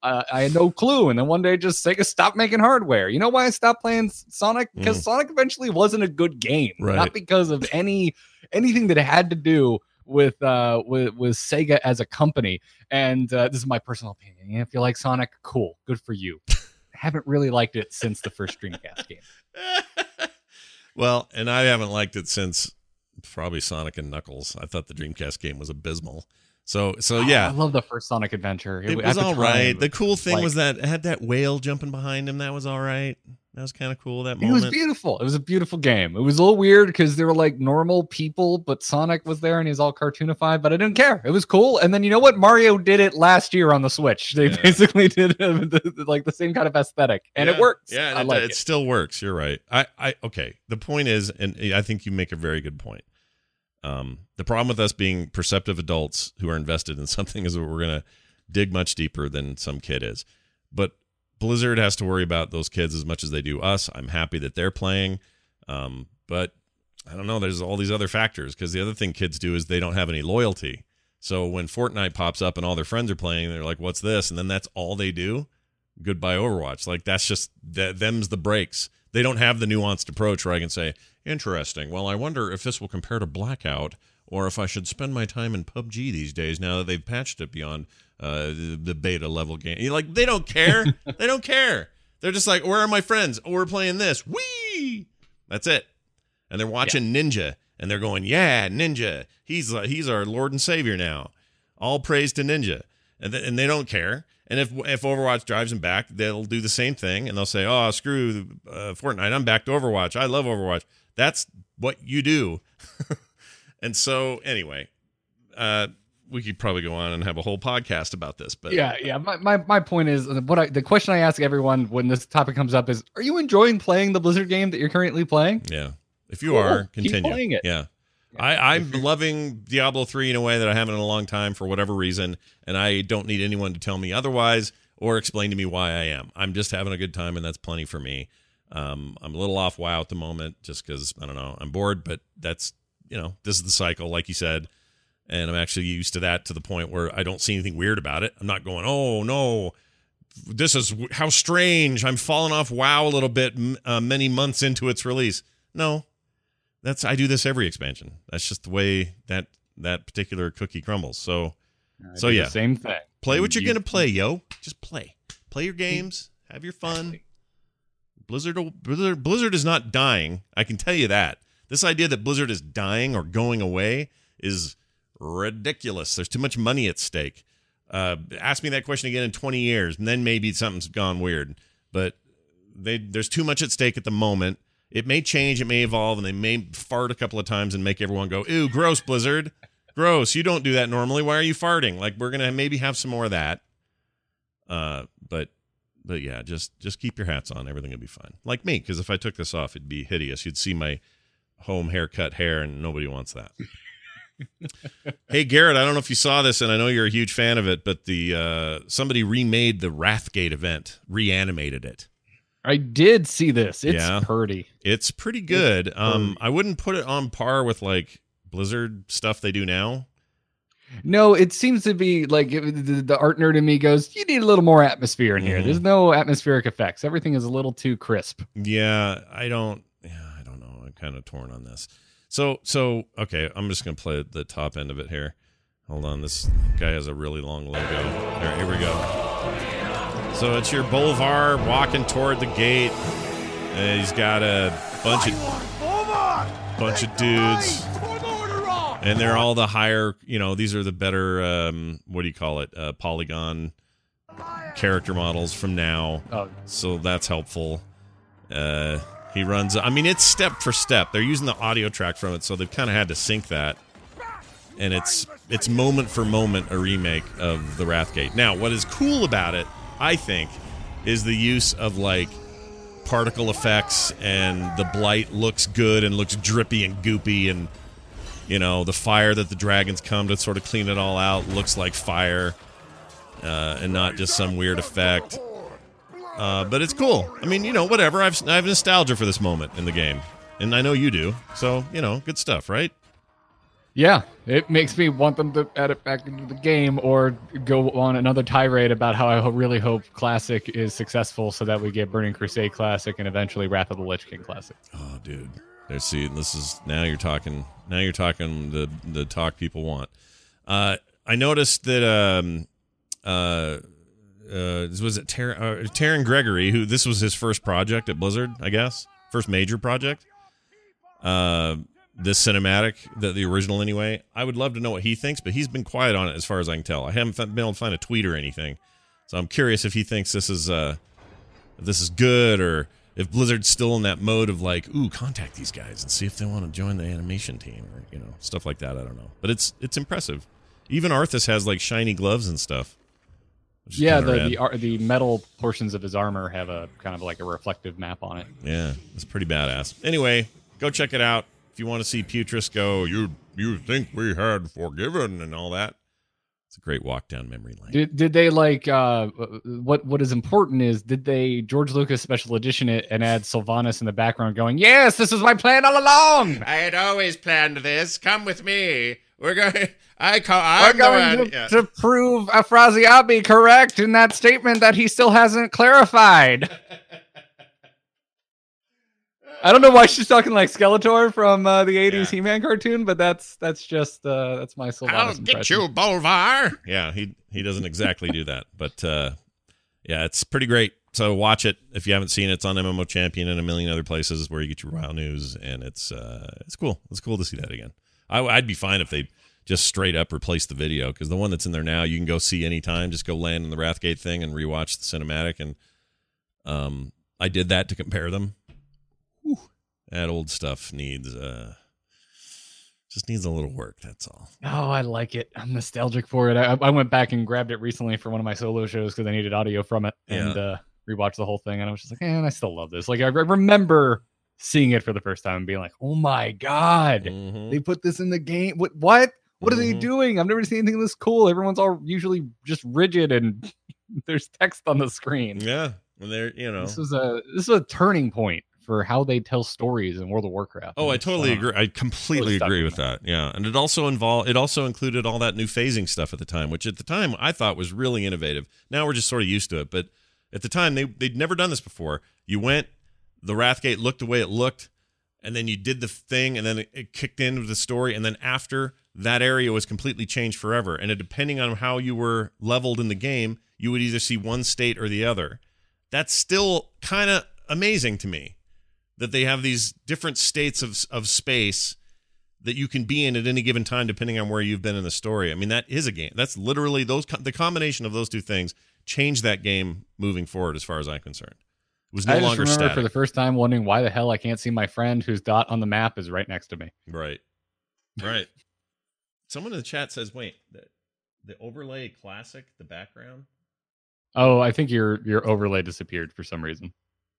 Uh, I had no clue, and then one day, just Sega stopped making hardware. You know why I stopped playing Sonic? Because Sonic eventually wasn't a good game, Mm. Right. not because of any anything that had to do with uh with with Sega as a company. And uh, this is my personal opinion. If you like Sonic, cool, good for you. I haven't really liked it since the first Dreamcast game. well, and I haven't liked it since probably Sonic and Knuckles. I thought the Dreamcast game was abysmal. So so Oh, yeah, I love the first Sonic Adventure. it at was all right. time. The cool thing like- was that it had that whale jumping behind him. That was all right. That was kind of cool. That It was beautiful. It was a beautiful game. It was a little weird because they were like normal people, but Sonic was there and he's all cartoonified. But I didn't care. It was cool. And then you know what? Mario did it last year on the Switch. They Yeah. basically did uh, like the same kind of aesthetic, and Yeah. it works. Yeah, I it, like it it. still works. You're right. I, I, okay. The point is, and I think you make a very good point. Um, the problem with us being perceptive adults who are invested in something is that we're gonna dig much deeper than some kid is. But Blizzard has to worry about those kids as much as they do us. I'm happy that they're playing, um, but I don't know. There's all these other factors because the other thing kids do is they don't have any loyalty. So when Fortnite pops up and all their friends are playing, they're like, "What's this?" And then that's all they do. Goodbye Overwatch. Like that's just that them's the breaks. They don't have the nuanced approach where I can say, "Interesting. Well, I wonder if this will compare to Blackout, or if I should spend my time in PUBG these days now that they've patched it beyond uh, the, the beta level game." You're like, they don't care. they don't care. They're just like, "Where are my friends? Oh, we're playing this. Wee." That's it and they're watching Ninja, and they're going, "Yeah, Ninja, he's uh, he's our Lord and Savior now." All praise to Ninja, and th- and they don't care. And if if Overwatch drives them back, they'll do the same thing, and they'll say, "Oh, screw uh, Fortnite, I'm back to Overwatch. I love Overwatch." That's what you do. and so, anyway, uh, we could probably go on and have a whole podcast about this, but yeah, yeah. My, my my point is what I the question I ask everyone when this topic comes up is: Are you enjoying playing the Blizzard game that you're currently playing? Yeah. If you Cool. are, Keep continue. playing it. Yeah. I, I'm loving Diablo 3 in a way that I haven't in a long time for whatever reason, and I don't need anyone to tell me otherwise or explain to me why I am. I'm just having a good time, and that's plenty for me. Um, I'm a little off WoW at the moment just because, I don't know, I'm bored, but that's, you know, this is the cycle, like you said, and I'm actually used to that to the point where I don't see anything weird about it. I'm not going, oh, no, this is how strange. I'm falling off WoW a little bit uh, many months into its release. No, that's I do this every expansion. That's just the way that that particular cookie crumbles. So I So, yeah. same thing. play what you're You- gonna play, yo. Just play. Play your games. Have your fun. Blizzard, Blizzard, Blizzard is not dying. I can tell you that. This idea that Blizzard is dying or going away is ridiculous. There's too much money at stake. Uh, ask me that question again in 20 years, and then maybe something's gone weird. But they, there's too much at stake at the moment. It may change, it may evolve, and they may fart a couple of times and make everyone go, "Ew, gross, Blizzard, gross." You don't do that normally. Why are you farting? Like we're gonna maybe have some more of that. Uh, but but yeah, just just keep your hats on. Everything will be fine. Like me, because if I took this off, it'd be hideous. You'd see my home haircut hair, and nobody wants that. hey Garrett, I don't know if you saw this, and I know you're a huge fan of it, but the uh, somebody remade the Wrathgate event, reanimated it. I did see this. It's Yeah. pretty. It's pretty good. Um, I wouldn't put it on par with like Blizzard stuff they do now. No, it seems to be like it- the, the art nerd in me goes, you need a little more atmosphere in here. Mhm. There's no atmospheric effects. Everything is a little too crisp. Yeah, I don't. Yeah, I don't know. I'm kind of torn on this. So, so okay, I'm just gonna play the top end of it here. Hold on, this guy has a really long logo. There, here we go. So it's your Bolvar walking toward the gate. And he's got a bunch of bunch of dudes, and they're all the higher. You know, these are the better. Um, what do you call it? Uh, polygon character models from now Oh, so that's helpful. Uh, he runs. I mean, it's step for step. They're using the audio track from it, so they've kind of had to sync that, and it's it's moment for moment a remake of the Wrathgate. Now, what is cool about it, I think, is the use of like particle effects, and the blight looks good and looks drippy and goopy, and you know the fire that the dragons come to sort of clean it all out looks like fire, uh, and not just some weird effect. Uh, but it's cool. I mean, you know, whatever. I've I have nostalgia for this moment in the game, and I know you do. So you know, good stuff, right? Yeah. It makes me want them to add it back into the game or go on another tirade about how I really hope Classic is successful so that we get Burning Crusade Classic and eventually Wrath of the Lich King Classic. Oh, dude. There's see, this is now you're talking. Now you're talking the the talk people want. Uh, I noticed that um, uh, uh, was it Ter- uh, Terran Gregory, who this was his first project at Blizzard, I guess, first major project. Uh, this cinematic, the the original anyway. I would love to know what he thinks, but he's been quiet on it as far as I can tell. I haven't been able to find a tweet or anything, so I'm curious if he thinks this is uh, if this is good or if Blizzard's still in that mode of like, ooh, contact these guys and see if they want to join the animation team or you know stuff like that. I don't know, but it's it's impressive. Even Arthas has like shiny gloves and stuff. Yeah, the rad. the, ar- the metal portions of his armor have a kind of like a reflective map on it. Yeah, it's pretty badass. Anyway, go check it out if you want to see Putress go. You you think we had forgiven and all that. It's a great walk down memory lane. Did did they like uh what what is important is did they George Lucas special edition it and add Sylvanas in the background going, Yes, this is my plan all along. I had always planned this. Come with me. We're going. I call. We're I'm going the one. to, Yeah. to prove Afrasiabi correct in that statement that he still hasn't clarified. I don't know why she's talking like Skeletor from uh, the '80s Yeah. He-Man cartoon, but that's that's just uh, that's my Sylvanas I'll get impression. you, Bolvar. Yeah, he he doesn't exactly do that, but uh, yeah, it's pretty great. So watch it if you haven't seen it. It's on MMO Champion and a million other places where you get your WoW news, and it's uh, it's cool. It's cool to see that again. I, I'd be fine if they just straight up replace the video because the one that's in there now you can go see anytime. Just go land in the Wrathgate thing and rewatch the cinematic, and um, I did that to compare them. Whew. That old stuff needs uh, just needs a little work. That's all. Oh, I like it. I'm nostalgic for it. I, I went back and grabbed it recently for one of my solo shows because I needed audio from it and uh, rewatched the whole thing. And I was just like, man, I still love this. Like, I re- remember seeing it for the first time and being like, oh my God, Mhm. they put this in the game. What? What? What are they Mhm. doing? I've never seen anything this cool. Everyone's all usually just rigid and there's text on the screen. Yeah, and they're you know. This was a this was a turning point for how they tell stories in World of Warcraft. Oh, I totally uh, agree. I completely agree with with that. Yeah, and it also involved. It also included all that new phasing stuff at the time, which at the time I thought was really innovative. Now we're just sort of used to it, but at the time they they'd never done this before. You went, the Wrathgate looked the way it looked, and then you did the thing, and then it, it kicked into the story, and then after that area was completely changed forever. And it, depending on how you were leveled in the game, you would either see one state or the other. That's still kind of amazing to me that they have these different states of of space that you can be in at any given time depending on where you've been in the story. I mean, that is a game. That's literally those the combination of those two things changed that game moving forward as far as I'm concerned. It was no I just longer remember static. for the first time wondering why the hell I can't see my friend whose dot on the map is right next to me. right. Right. Someone in the chat says, "Wait, the, the overlay classic, the background?" Oh, I think your your overlay disappeared for some reason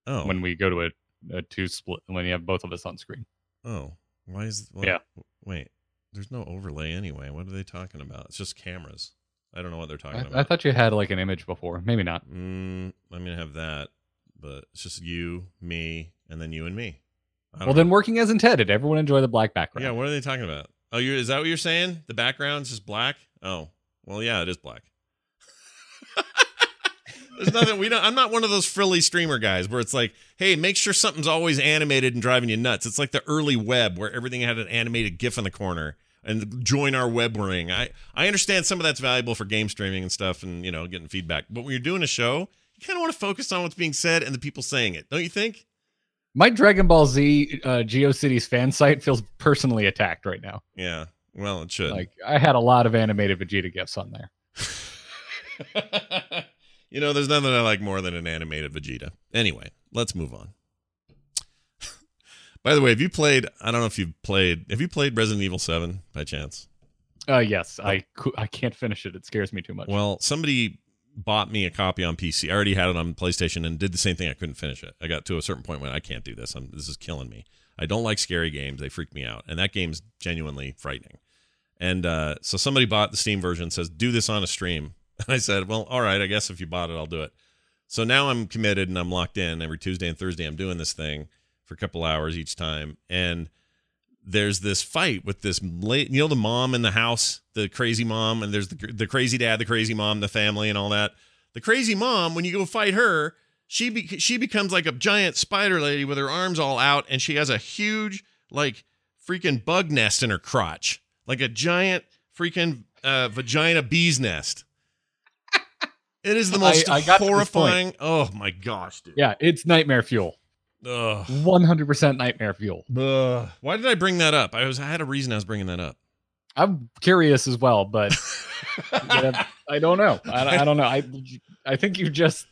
Oh. when we go to a, a two split when you have both of us on screen. oh. Why is what, Yeah. Wait. There's no overlay anyway. What are they talking about? It's just cameras. I don't know what they're talking I, about. I thought you had like an image before. Maybe not. Mm, I'm gonna have that, but it's just you, me, and then you and me. I don't Well, then working as intended. Everyone enjoy the black background. yeah. What are they talking about? Oh, you is that what you're saying? The background's just black. Oh, well, yeah, it is black. There's nothing we don't. I'm not one of those frilly streamer guys where it's like, hey, make sure something's always animated and driving you nuts. It's like the early web where everything had an animated GIF in the corner. And join our web ring. I I understand some of that's valuable for game streaming and stuff, and you know getting feedback. But when you're doing a show, you kind of want to focus on what's being said and the people saying it, don't you think? My Dragon Ball Z uh, GeoCities fan site feels personally attacked right now. Yeah. Well, it should. Like I had a lot of animated Vegeta gifs on there. you know, there's nothing I like more than an animated Vegeta. Anyway, let's move on. By the way, have you played? I don't know if you've played. Have you played Resident Evil Seven by chance? Uh, yes, I I can't finish it. It scares me too much. Well, somebody bought me a copy on PC. I already had it on PlayStation and did the same thing. I couldn't finish it. I got to a certain point when I can't do this. I'm, this is killing me. I don't like scary games. They freak me out, and that game's genuinely frightening. And uh, so somebody bought the Steam version. Says do this on a stream. And I said, well, all right. I guess if you bought it, I'll do it. So now I'm committed and I'm locked in. Every Tuesday and Thursday, I'm doing this thing for a couple hours each time. And there's this fight with this late, you know, the mom in the house, the crazy mom, and there's the, the crazy dad, the crazy mom, the family, and all that. The crazy mom, when you go fight her, she be- she becomes like a giant spider lady with her arms all out, and she has a huge like freaking bug nest in her crotch, like a giant freaking uh, vagina bee's nest. It is the most I got horrifying. Oh my gosh, dude. yeah, it's nightmare fuel. Ugh. One hundred percent nightmare fuel. Ugh. Why did I bring that up? I was I had a reason I was bringing that up. I'm curious as well, but yeah, I don't know. I, I don't know. I I think you just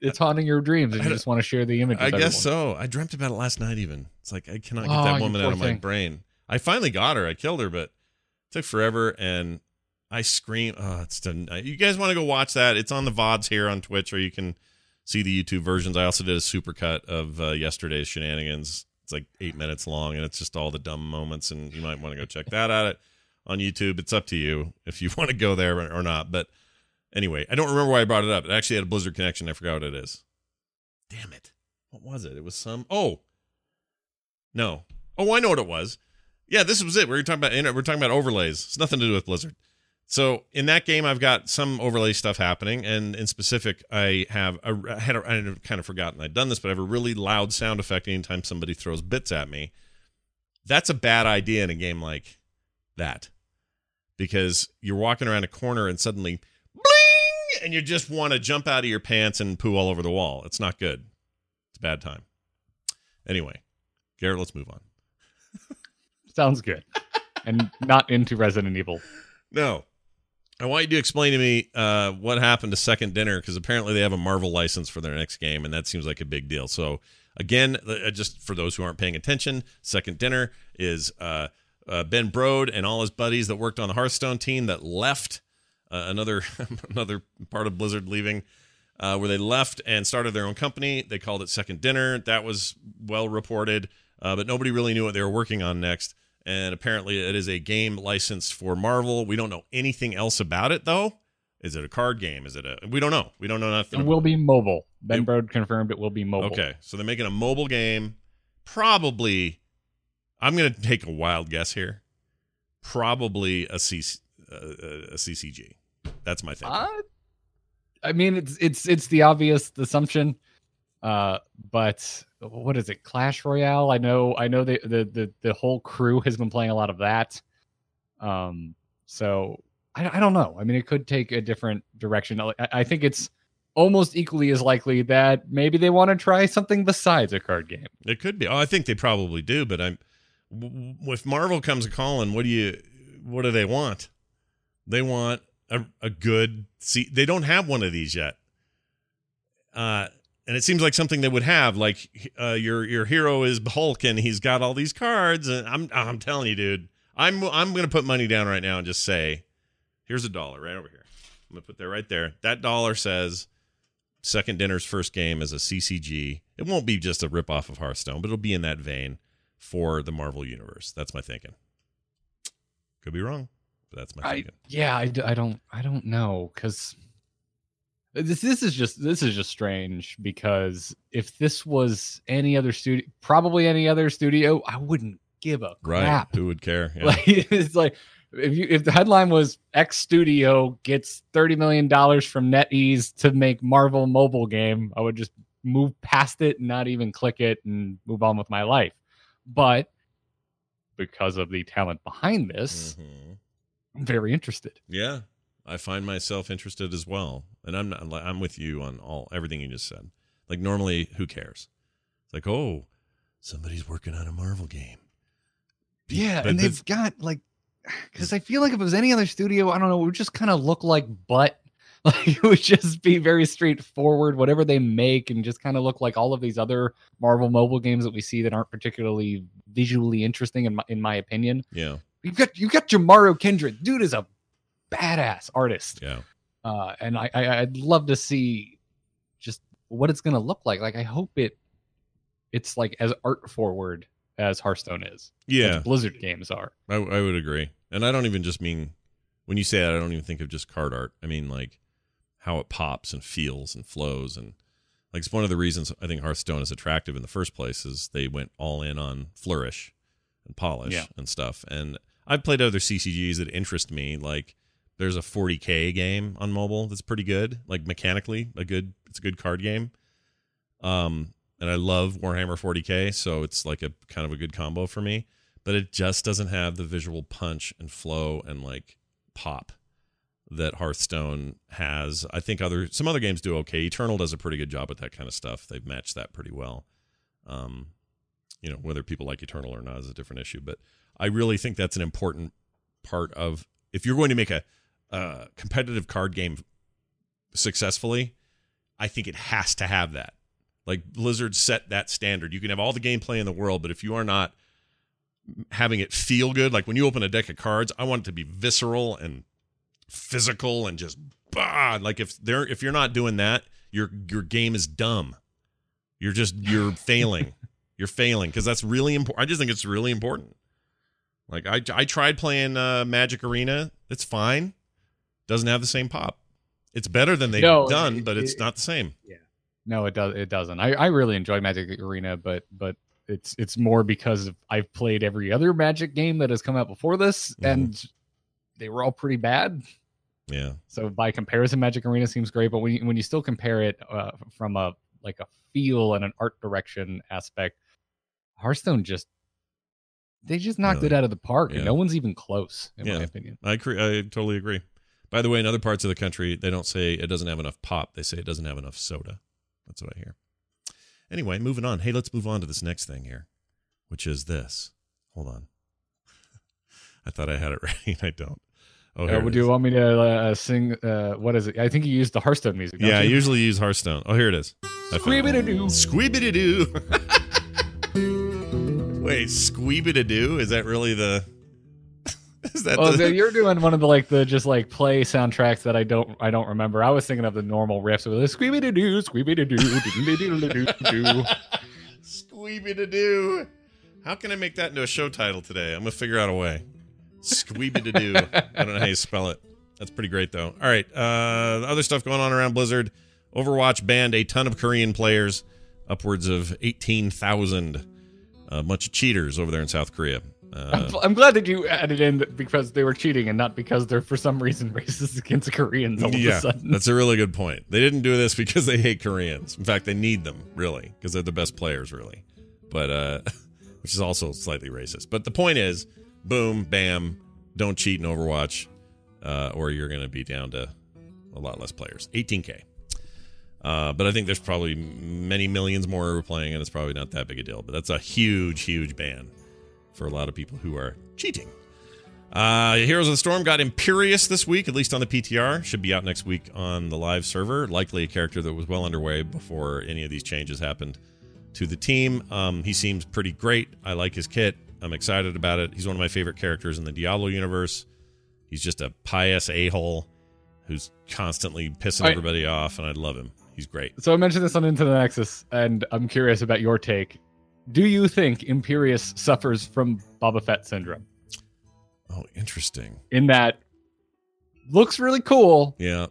it's haunting your dreams, and you just want to share the image. I guess everyone. so. I dreamt about it last night. Even it's like I cannot get Oh, that woman out of my brain. I finally got her. I killed her, but it took forever. And I scream. Oh, it's done. You guys want to go watch that? It's on the vods here on Twitch, or you can see the YouTube versions. I also did a supercut of uh, yesterday's shenanigans. It's like eight minutes long, and it's just all the dumb moments. And you might want to go check that out on YouTube. It's up to you if you want to go there or not. But anyway, I don't remember why I brought it up. It actually had a Blizzard connection. I forgot what it is. Damn it. What was it? It was some. Oh, no. Oh, I know what it was. Yeah, this was it. We We're talking about we're talking about overlays. It's nothing to do with Blizzard. So in that game, I've got some overlay stuff happening, and in specific, I have a, I had a, I had kind of forgotten I'd done this, but I have a really loud sound effect anytime somebody throws bits at me. That's a bad idea in a game like that because you're walking around a corner and suddenly bling, and you just want to jump out of your pants and poo all over the wall. It's not good. It's a bad time. Anyway, Garrett, let's move on. sounds good, and not into Resident Evil. No. I want you to explain to me uh, what happened to Second Dinner because apparently they have a Marvel license for their next game, and that seems like a big deal. So, again, uh, just for those who aren't paying attention, Second Dinner is uh, uh, Ben Brode and all his buddies that worked on the Hearthstone team that left uh, another another part of Blizzard leaving, uh, where they left and started their own company. They called it Second Dinner. That was well reported, uh, but nobody really knew what they were working on next and apparently it is a game licensed for Marvel. We don't know anything else about it though. Is it a card game? Is it a? We don't know. We don't know nothing. It will be mobile. Ben It- Brode confirmed it will be mobile. Okay, so they're making a mobile game. Probably, I'm going to take a wild guess here. Probably a, C, uh, a CCG. That's my thing. Uh, I mean, it's it's it's the obvious assumption, uh, but what is it? Clash Royale. I know, I know the the the, the whole crew has been playing a lot of that. Um, so I, I don't know. I mean, it could take a different direction. I, I think it's almost equally as likely that maybe they want to try something besides a card game. It could be. Oh, I think they probably do, but I'm. If Marvel comes calling, what do you? What do they want? They want a, a good. See, they don't have one of these yet. Uh, and it seems like something they would have. Like uh, your your hero is Hulk, and he's got all these cards. And I'm I'm telling you, dude, I'm I'm gonna put money down right now and just say, here's a dollar right over here. I'm gonna put that right there. That dollar says Second Dinner's first game is a CCG. It won't be just a rip off of Hearthstone, but it'll be in that vein for the Marvel universe. That's my thinking. Could be wrong, but that's my I thinking. yeah, I, I don't I don't know because this this is just this is just strange because if this was any other studio, probably any other studio, I wouldn't give a Right? crap. Who would care? Yeah. Like it's like if you if the headline was X Studio gets thirty million dollars from NetEase to make Marvel mobile game, I would just move past it and not even click it and move on with my life. But because of the talent behind this, Mhm. I'm very interested. Yeah, I find myself interested as well, and I'm not. I'm with you on all everything you just said. Like normally, who cares? It's like, oh, somebody's working on a Marvel game. Yeah, But and they've got like because I feel like if it was any other studio, I don't know, it would just kind of look like butt. Like it would just be very straightforward, whatever they make, and just kind of look like all of these other Marvel mobile games that we see that aren't particularly visually interesting, in my, in my opinion. Yeah, You've got you got Jomaro Kindred, dude is a badass artist, yeah. uh, and I, I I'd love to see just what it's gonna look like. Like I hope it it's like as art forward as Hearthstone is, Yeah, Blizzard games are. I, I would agree. And I don't even just mean when you say that, I don't even think of just card art. I mean like how it pops and feels and flows and like it's one of the reasons I think Hearthstone is attractive in the first place is they went all in on flourish and polish Yeah. and stuff. And I've played other CCGs that interest me. Like there's a 40k game on mobile that's pretty good. Like mechanically, a good it's a good card game. Um, and I love Warhammer 40k, so it's like a kind of a good combo for me. But it just doesn't have the visual punch and flow and like pop that Hearthstone has. I think other some other games do okay. Eternal does a pretty good job with that kind of stuff. They've matched that pretty well. Um, you know, whether people like Eternal or not is a different issue. But I really think that's an important part of if you're going to make a, a competitive card game successfully. I think it has to have that. Like Blizzard set that standard. You can have all the gameplay in the world, but if you are not having it feel good, like when you open a deck of cards, I want it to be visceral and physical and just bah. Like if they're if you're not doing that, your your game is dumb. You're just you're failing. You're failing because that's really important. I just think it's really important. Like I I tried playing uh, Magic Arena. It's fine. Doesn't have the same pop. It's better than they've No, done, it- but it's it- not the same. Yeah. No, it does. It doesn't. I, I really enjoy Magic Arena, but but it's it's more because of, I've played every other Magic game that has come out before this, Mhm. and they were all pretty bad. Yeah. So by comparison, Magic Arena seems great, but when you, when you still compare it uh, from a like a feel and an art direction aspect, Hearthstone just they just knocked Really? it out of the park, Yeah. and no one's even close, in Yeah. my opinion. I agree. I totally agree. By the way, in other parts of the country, they don't say it doesn't have enough pop. They say it doesn't have enough soda. That's what I hear. Anyway, moving on. Hey, let's move on to this next thing here, which is this. Hold on. I thought I had it ready. I don't. Oh, here Uh, is. you want me to uh, sing? Uh, what is it? I think you used the Hearthstone music. Yeah, I usually use Hearthstone. Oh, here it is. I found. Squeebity-doo. Squeebity-doo. Wait, Squeebity-doo? Is that really the... Is that Oh, the... so you're doing one of the like the just like play soundtracks that I don't I don't remember. I was thinking of the normal riffs with the squeeby doo doo squeeby doo doo doo doo doo. Squeeby doo. How can I make that into a show title today? I'm gonna figure out a way. Squeeby doo. I don't know how you spell it. That's pretty great though. All right. Uh, other stuff going on around Blizzard. Overwatch banned a ton of Korean players, upwards of eighteen thousand. A bunch of cheaters over there in South Korea. Uh, I'm, I'm glad that you added in that because they were cheating and not because they're for some reason racist against Koreans all of a yeah, sudden. that's a really good point. They didn't do this because they hate Koreans. In fact, they need them really because they're the best players, really. But uh, which is also slightly racist. But the point is, boom, bam, don't cheat in Overwatch, uh, or you're going to be down to a lot less players. 18k. Uh, but I think there's probably many millions more who are playing, and it's probably not that big a deal. But that's a huge, huge ban for a lot of people who are cheating. Uh, Heroes of the Storm got Imperius this week, at least on the PTR. Should be out next week on the live server. Likely a character that was well underway before any of these changes happened to the team. Um, he seems pretty great. I like his kit. I'm excited about it. He's one of my favorite characters in the Diablo universe. He's just a pious a hole who's constantly pissing Right. everybody off, and I love him. He's great. So I mentioned this on Into the Nexus, and I'm curious about your take. Do you think Imperius suffers from Boba Fett syndrome? Oh, interesting. In that looks really cool, Yeah.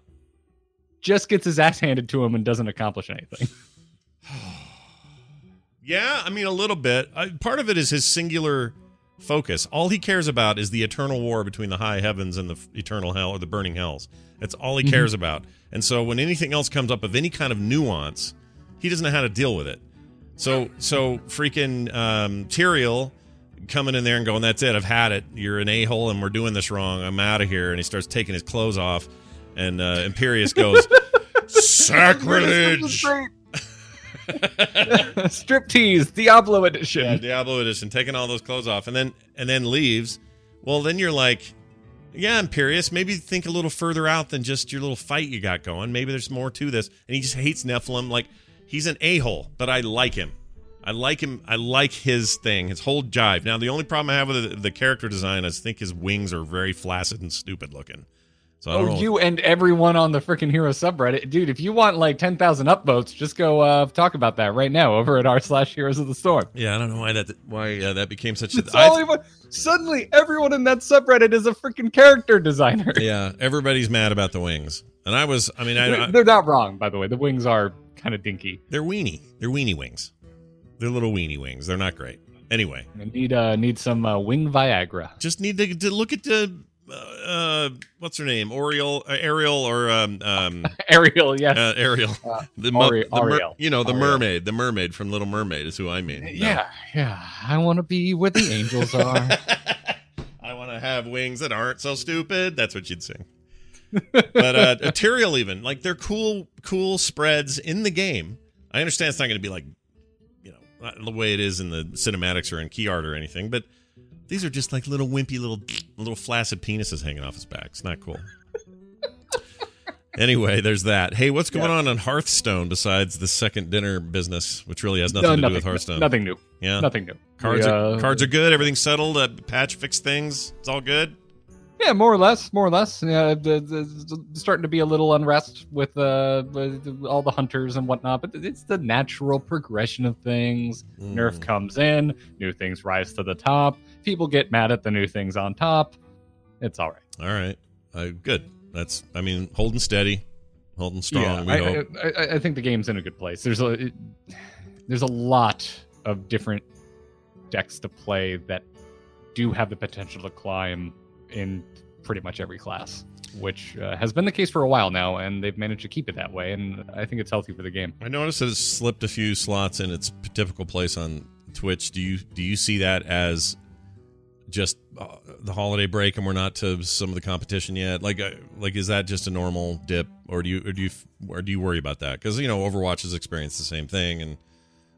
just gets his ass handed to him and doesn't accomplish anything. Yeah, I mean a little bit. I, part of it is his singular focus. All he cares about is the eternal war between the high heavens and the f- eternal hell or the burning hells. That's all he mhm. cares about. And so when anything else comes up of any kind of nuance, he doesn't know how to deal with it. So so freaking um, Tyrael coming in there and going, "That's it. I've had it. You're an a hole, and we're doing this wrong. I'm out of here." And he starts taking his clothes off, and uh, Imperius goes, "Sacrilege." Strip tease, Diablo edition. Yeah, Diablo edition, taking all those clothes off, and then and then leaves. Well, then you're like, yeah, Imperius. Maybe think a little further out than just your little fight you got going. Maybe there's more to this. And he just hates Nephilim. Like he's an a hole, but I like him. I like him. I like his thing, his whole jive. Now, the only problem I have with the, the character design is I think his wings are very flaccid and stupid looking. So Oh, know. you and everyone on the freaking Hero subreddit, dude. If you want like ten thousand upvotes, just go uh, talk about that right now over at r slash Heroes of the Storm. yeah, I don't know why that why uh, that became such a. It's I- all even- suddenly everyone in that subreddit is a freaking character designer. yeah, everybody's mad about the wings, and I was. I mean, I, I They're not wrong, by the way. The wings are kind of dinky. They're weenie. They're weenie wings. They're little weenie wings. They're not great. Anyway, They need uh need some uh, wing Viagra. just need to, to look at the uh, uh, what's her name, Oriole, uh, Ariel, or um, um, Ariel, yes. uh, Ariel, Uh, the, Ari- the mer- Ariel. you know, the Ariel. mermaid, the mermaid from Little Mermaid is who I mean. No. yeah, yeah. I want to be where the angels are. I want to have wings that aren't so stupid. That's what you'd sing. But uh, even like they're cool, cool spreads in the game. I understand it's not going to be like, you know, not the way it is in the cinematics or in key art or anything, but these are just like little wimpy little, little flaccid penises hanging off his back. It's not cool. anyway, there's that. Hey, what's going on on Hearthstone besides the second dinner business, which really has nothing No, to nothing, do with Hearthstone? Nothing new. Yeah. Nothing new. Cards We, are uh, cards are good. Everything's settled. Uh, patch fixed things. It's all good. Yeah, more or less, more or less. Yeah, the, the, the- starting to be a little unrest with uh, all the hunters and whatnot, but it's the natural progression of things. Mm. Nerf comes in, new things rise to the top. People get mad at the new things on top. It's all right. All right. Uh, good. That's. I mean, holding steady, holding strong. yeah, we I. I, I, I think the game's in a good place. There's a it, there's a lot of different decks to play that do have the potential to climb in pretty much every class, which uh, has been the case for a while now, and they've managed to keep it that way. And I think it's healthy for the game. I noticed that it's slipped a few slots in its typical place on Twitch. Do you do you see that as just uh, the holiday break and we're not to some of the competition yet? Like, uh, like is that just a normal dip, or do you or do you or do you worry about that? Because you know Overwatch has experienced the same thing, and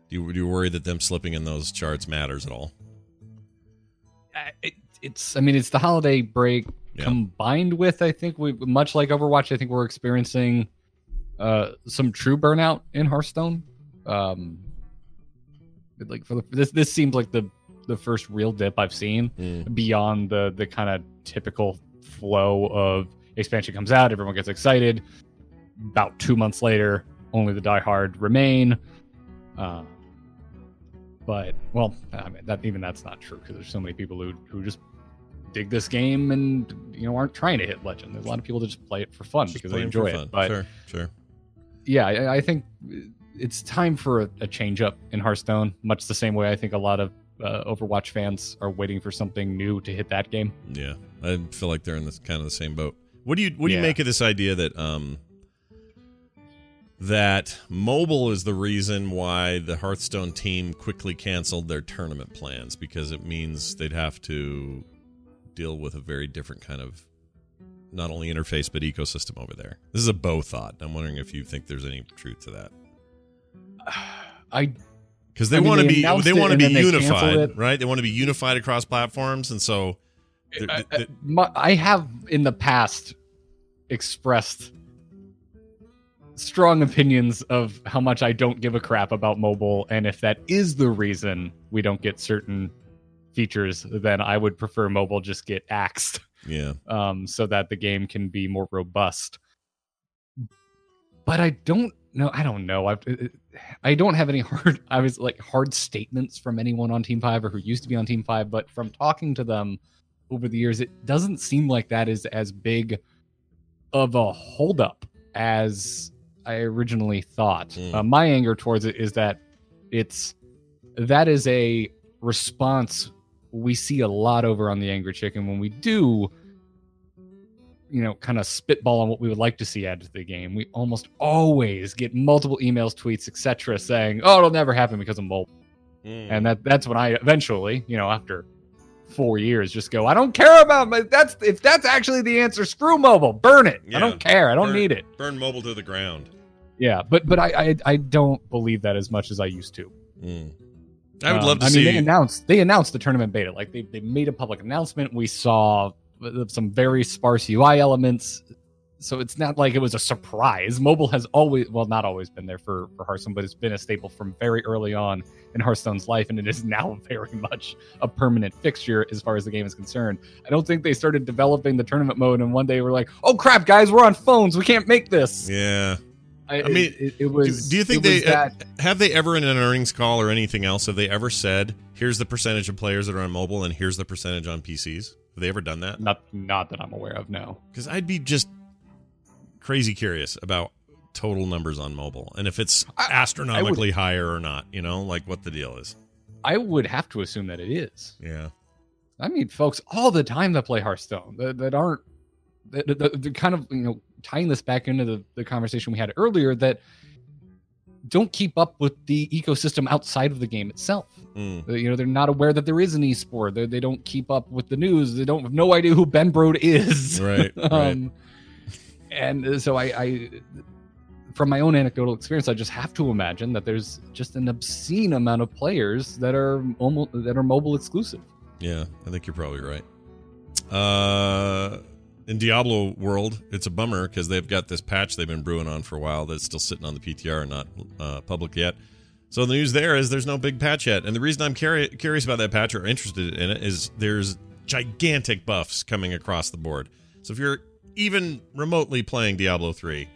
do you do you worry that them slipping in those charts matters at all? Uh, It, it's I mean it's the holiday break Yeah. combined with I think we much like Overwatch. I think we're experiencing uh, some true burnout in Hearthstone. Um, like for the, this, this seems like the the first real dip I've seen Mm. beyond the the kind of typical flow of expansion comes out, everyone gets excited. About two months later, only the diehard remain. Uh, but well, I mean, that even that's not true because there's so many people who who just dig this game and you know aren't trying to hit legend. There's a lot of people that just play it for fun Just because they enjoy it. But sure, sure. yeah, I, I think it's time for a, a change up in Hearthstone. Much the same way I think a lot of uh, Overwatch fans are waiting for something new to hit that game. Yeah, I feel like they're in this kind of the same boat. What do you what do you make of this idea that um that mobile is the reason why the Hearthstone team quickly canceled their tournament plans because it means they'd have to deal with a very different kind of not only interface but ecosystem over there. This is a bow thought. I'm wondering if you think there's any truth to that. I Because they I mean, want to be they want to be they unified, right? They want to be unified across platforms and so they're- I, they- I, my, I have in the past expressed strong opinions of how much I don't give a crap about mobile, and if that is the reason we don't get certain features, then I would prefer mobile just get axed, yeah. um, so that the game can be more robust. But I don't know. I don't know. I I don't have any hard. I was like hard statements from anyone on Team Five or who used to be on Team Five, but from talking to them over the years, it doesn't seem like that is as big of a holdup as I originally thought. Mm. Uh, my anger towards it is that it's that is a response we see a lot over on the Angry Chicken when we do, you know, kind of spitball on what we would like to see added to the game. We almost always get multiple emails, tweets, etc., saying, "Oh, it'll never happen because of mobile." Mm. and that that's when I eventually, you know, after four years, just go, I don't care about my, that's if that's actually the answer, screw mobile, burn it. Yeah. I don't care. I don't Burn- need it. burn mobile to the ground. Yeah, but but I, I I don't believe that as much as I used to. Mm. I would Um, love to I see. mean, they announced they announced the tournament beta. Like they they made a public announcement. We saw some very sparse UI elements. So it's not like it was a surprise. Mobile has always, well, not always been there for, for Hearthstone, but it's been a staple from very early on in Hearthstone's life, and it is now very much a permanent fixture as far as the game is concerned. I don't think they started developing the tournament mode, and one day we're like, "Oh crap, guys, we're on phones. We can't make this." yeah. I, I mean, it, it was. Do you think they uh, that? have they ever in an earnings call or anything else have they ever said here's the percentage of players that are on mobile and here's the percentage on PCs? Have they ever done that? Not, not that I'm aware of. No. Because I'd be just crazy curious about total numbers on mobile and if it's I- astronomically higher or not. You know, like what the deal is. I would have to assume that it is. Yeah. I mean, folks all the time that play Hearthstone that, that aren't that, that, that- kind of you know tying this back into the, the conversation we had earlier that don't keep up with the ecosystem outside of the game itself. Mm. You know, they're not aware that there is an esport. They, they don't keep up with the news. They don't have no idea who Ben Brode is. Right, right. And so I, I, from my own anecdotal experience, I just have to imagine that there's just an obscene amount of players that are almost that are mobile exclusive. Yeah, I think you're probably right. Uh, in Diablo world, it's a bummer because they've got this patch they've been brewing on for a while that's still sitting on the PTR and not uh, public yet. So the news there is there's no big patch yet, and the reason I'm curi- curious about that patch or interested in it is there's gigantic buffs coming across the board. So if you're even remotely playing Diablo 3,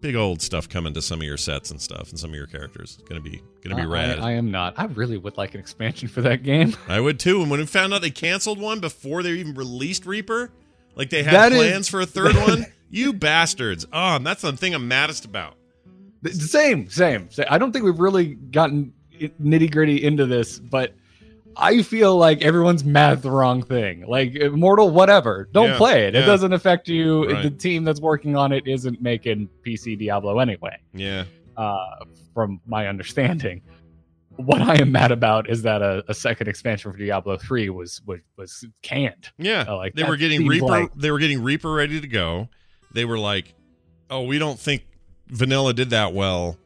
big old stuff coming to some of your sets and stuff and some of your characters. It's gonna be gonna be I- rad. I, I am not. I really would like an expansion for that game. I would too. And when we found out they canceled one before they even released Reaper, like they had That is- plans for a third one, you bastards. Oh, and that's the thing I'm maddest about. The- Same, same. Sa- I don't think we've really gotten nitty gritty into this, but I feel like everyone's mad at the wrong thing. Like Immortal, whatever. Don't Yeah, play it. It doesn't affect you. Right. The team that's working on it isn't making PC Diablo anyway. Yeah. Uh, from my understanding, what I am mad about is that a, a second expansion for Diablo three was was was canned. Yeah. Oh, like, they were getting Reaper like- they were getting Reaper ready to go. They were like, "Oh, we don't think Vanilla did that well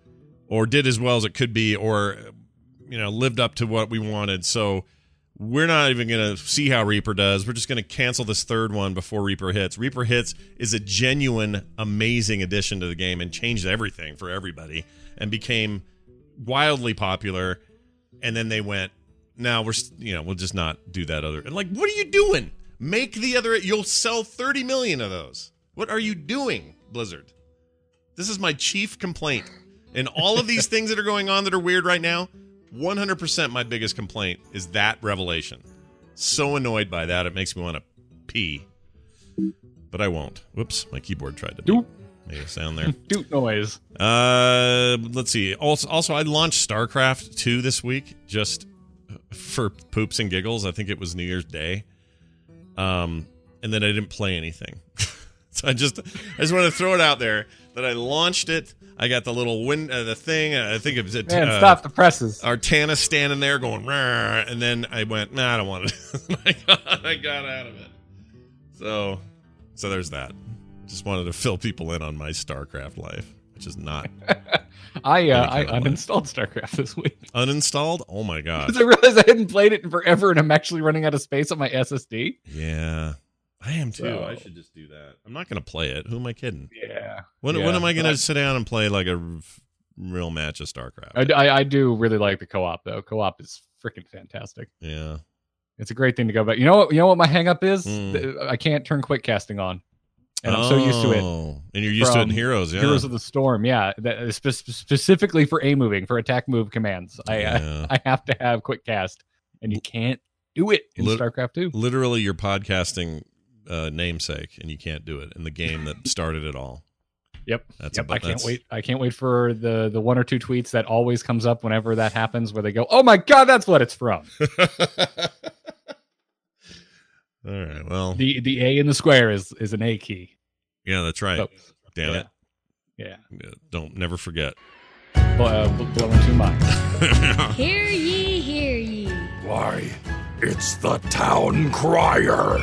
or did as well as it could be or you know, lived up to what we wanted." So we're not even going to see how Reaper does. We're just going to cancel this third one before Reaper hits. Reaper hits is a genuine, amazing addition to the game and changed everything for everybody and became wildly popular. And then they went, now we're, you know, we'll just not do that other. And like, what are you doing? Make the other, you'll sell 30 million of those. What are you doing, Blizzard? This is my chief complaint. And all of these things that are going on that are weird right now, 100% my biggest complaint is that revelation. So annoyed by that, it makes me want to pee. But I won't. Whoops, my keyboard tried to Doop. make, make a sound there. Doot noise. Uh, let's see. Also, also, I launched StarCraft 2 this week just for poops and giggles. I think it was New Year's Day. Um, and then I didn't play anything. so I just, I just want to throw it out there that I launched it. I got the little win, uh, the thing. Uh, I think it was a Man, uh, stop the presses. Artanis standing there going, "Rawr," and then I went, nah, I don't want it. I, got, I got out of it. So, so there's that. Just wanted to fill people in on my StarCraft life, which is not I uh, I uninstalled StarCraft this week uninstalled. Oh my god. because I realized I hadn't played it in forever, and I'm actually running out of space on my SSD. Yeah, I am too. So- I should just do that. I'm not gonna play it. Who am I kidding? Yeah. When Yeah, when am I gonna sit down and play like a real match of StarCraft? I, I, I do really like the co-op though. Co-op is freaking fantastic. yeah. It's a great thing to go back. You know what? You know what my hangup is? Hmm. Th- I can't turn quick casting on, and I'm so used to it. Oh, And you're used to it in Heroes, yeah. Heroes of the Storm, yeah, that uh, spe- specifically for a moving for attack move commands. I, Yeah. I I have to have quick cast, and you can't do it in Lit- StarCraft two. Literally your podcasting uh, namesake, and you can't do it in the game that started it all. Yep. That's yep. about- I can't that's- wait. I can't wait for the the one or two tweets that always comes up whenever that happens, where they go, "Oh my god, that's what it's from." All right. Well, the The A in the square is is an A key. yeah, that's right. So, Damn yeah. it. Yeah, Yeah, Don't never forget. Bl- uh, blowing two minds. Hear ye, hear ye. Why, it's the town crier.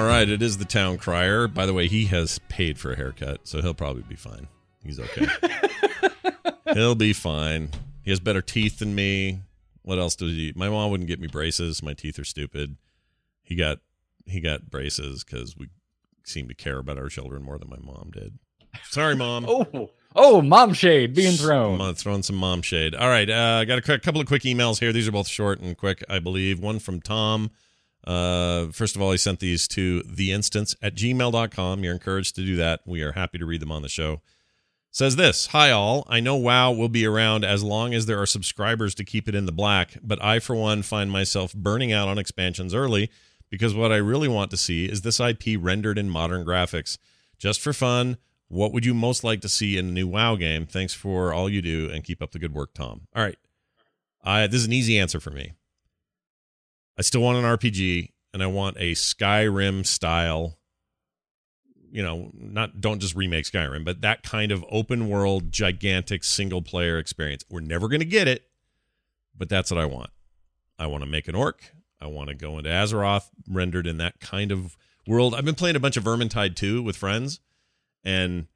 All right, it is the town crier. By the way, he has paid for a haircut, so he'll probably be fine. He's okay. he'll be fine. He has better teeth than me. What else does he? My mom wouldn't get me braces. My teeth are stupid. He got he got braces because we seem to care about our children more than my mom did. Sorry, mom. oh, oh, mom shade being thrown. I'm throwing some mom shade. All right, uh, I got a quick, couple of quick emails here. These are both short and quick, I believe. One from Tom. Uh, first of all, he sent these to theinstance at gmail.com. You're encouraged to do that. We are happy to read them on the show. Says this Hi, all. I know WoW will be around as long as there are subscribers to keep it in the black, but I, for one, find myself burning out on expansions early because what I really want to see is this IP rendered in modern graphics. Just for fun, what would you most like to see in a new WoW game? Thanks for all you do and keep up the good work, Tom. All right. I, this is an easy answer for me. I still want an RPG and I want a Skyrim style you know, not don't just remake Skyrim, but that kind of open world, gigantic single player experience. We're never going to get it, but that's what I want. I want to make an orc. I want to go into Azeroth rendered in that kind of world. I've been playing a bunch of Vermintide 2 with friends, and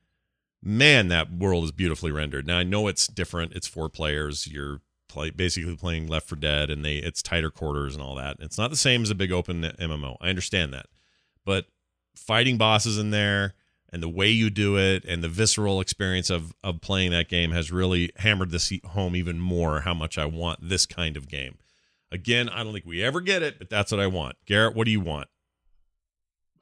man, that world is beautifully rendered. Now I know it's different. It's four players. You're play, basically playing Left 4 Dead, and they it's tighter quarters and all that. It's not the same as a big open MMO. I understand that, but fighting bosses in there and the way you do it and the visceral experience of of playing that game has really hammered this home even more how much I want this kind of game. Again, I don't think we ever get it, but that's what I want. Garrett, what do you want?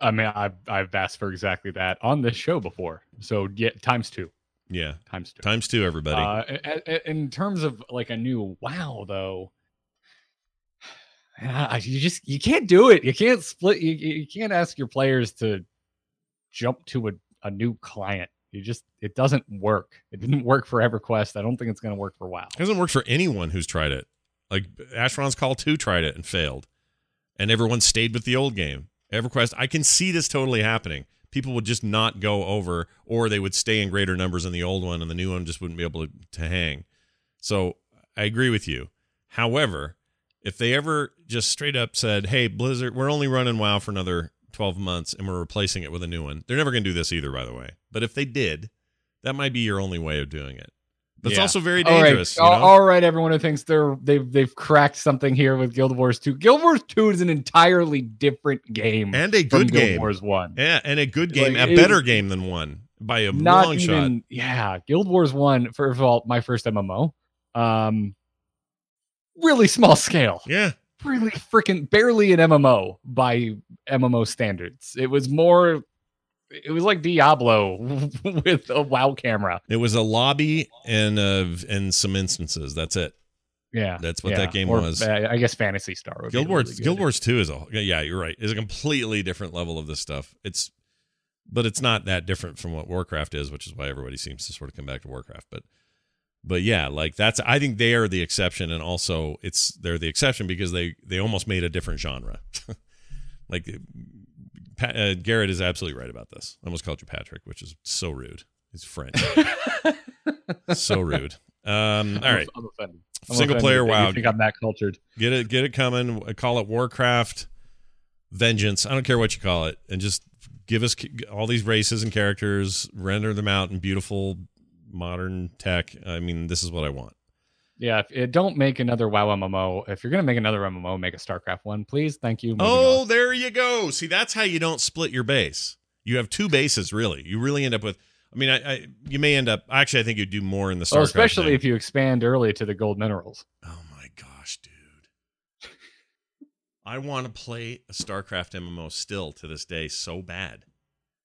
I mean, I've I've asked for exactly that on this show before. So yeah, times two, Yeah, times two. times two, everybody. Uh, a- a- in terms of like a new wow, though, you just you can't do it. You can't split. You you can't ask your players to jump to a, a new client. You just it doesn't work. It didn't work for EverQuest. I don't think it's going to work for WoW. It hasn't worked for anyone who's tried it. Like Asheron's Call 2 tried it and failed. And everyone stayed with the old game. EverQuest, I can see this totally happening. People would just not go over, or they would stay in greater numbers in the old one, and the new one just wouldn't be able to, to hang. So I agree with you. However, if they ever just straight up said, hey, Blizzard, we're only running WoW for another 12 months and we're replacing it with a new one, they're never going to do this either, by the way. But if they did, that might be your only way of doing it. But it's Yeah. also very dangerous. all- you know? all right, everyone who thinks they're they've they've cracked something here with Guild Wars 2. Guild Wars 2 is an entirely different game and a from game. Guild. Wars 1. Yeah, and a good game, Like, a better game than one by a Not long even shot. yeah, Guild Wars 1 first of all, my first MMO. Um really small scale. Yeah, Really freaking barely an MMO by MMO standards. It was more it was like Diablo with a WoW camera. it was a lobby and uh, and some instances. That's it. Yeah. That's what yeah. that game Or, was. uh, I guess Phantasy Star Guild Wars, really. Guild Wars Two is a yeah, you're right. Is a completely different level of this stuff. It's, but it's not that different from what Warcraft is, which is why everybody seems to sort of come back to Warcraft. But, but yeah, like that's I think they are the exception, and also it's they're the exception because they they almost made a different genre. like, Pa- uh, Garrett is absolutely right about this. I almost called you Patrick, which is so rude. He's French. so rude. Um, all right. I'm offended. I'm Single offended player that you WoW. think I'm that cultured? Get it, get it coming. Call it Warcraft Vengeance. I don't care what you call it, and just give us all these races and characters. Render them out in beautiful modern tech. I mean, this is what I want. Yeah, if, eh, don't make another WoW MMO. If you're gonna make another MMO, make a StarCraft one, please. Thank you. Moving Oh, on. there you go. See, that's how you don't split your base. You have two bases, really. You really end up with. I mean, I, I you may end up. Actually, I think you'd do more in the StarCraft. well, especially thing. if you expand early to the gold minerals. Oh my gosh, dude. I want to play a StarCraft MMO still to this day so bad.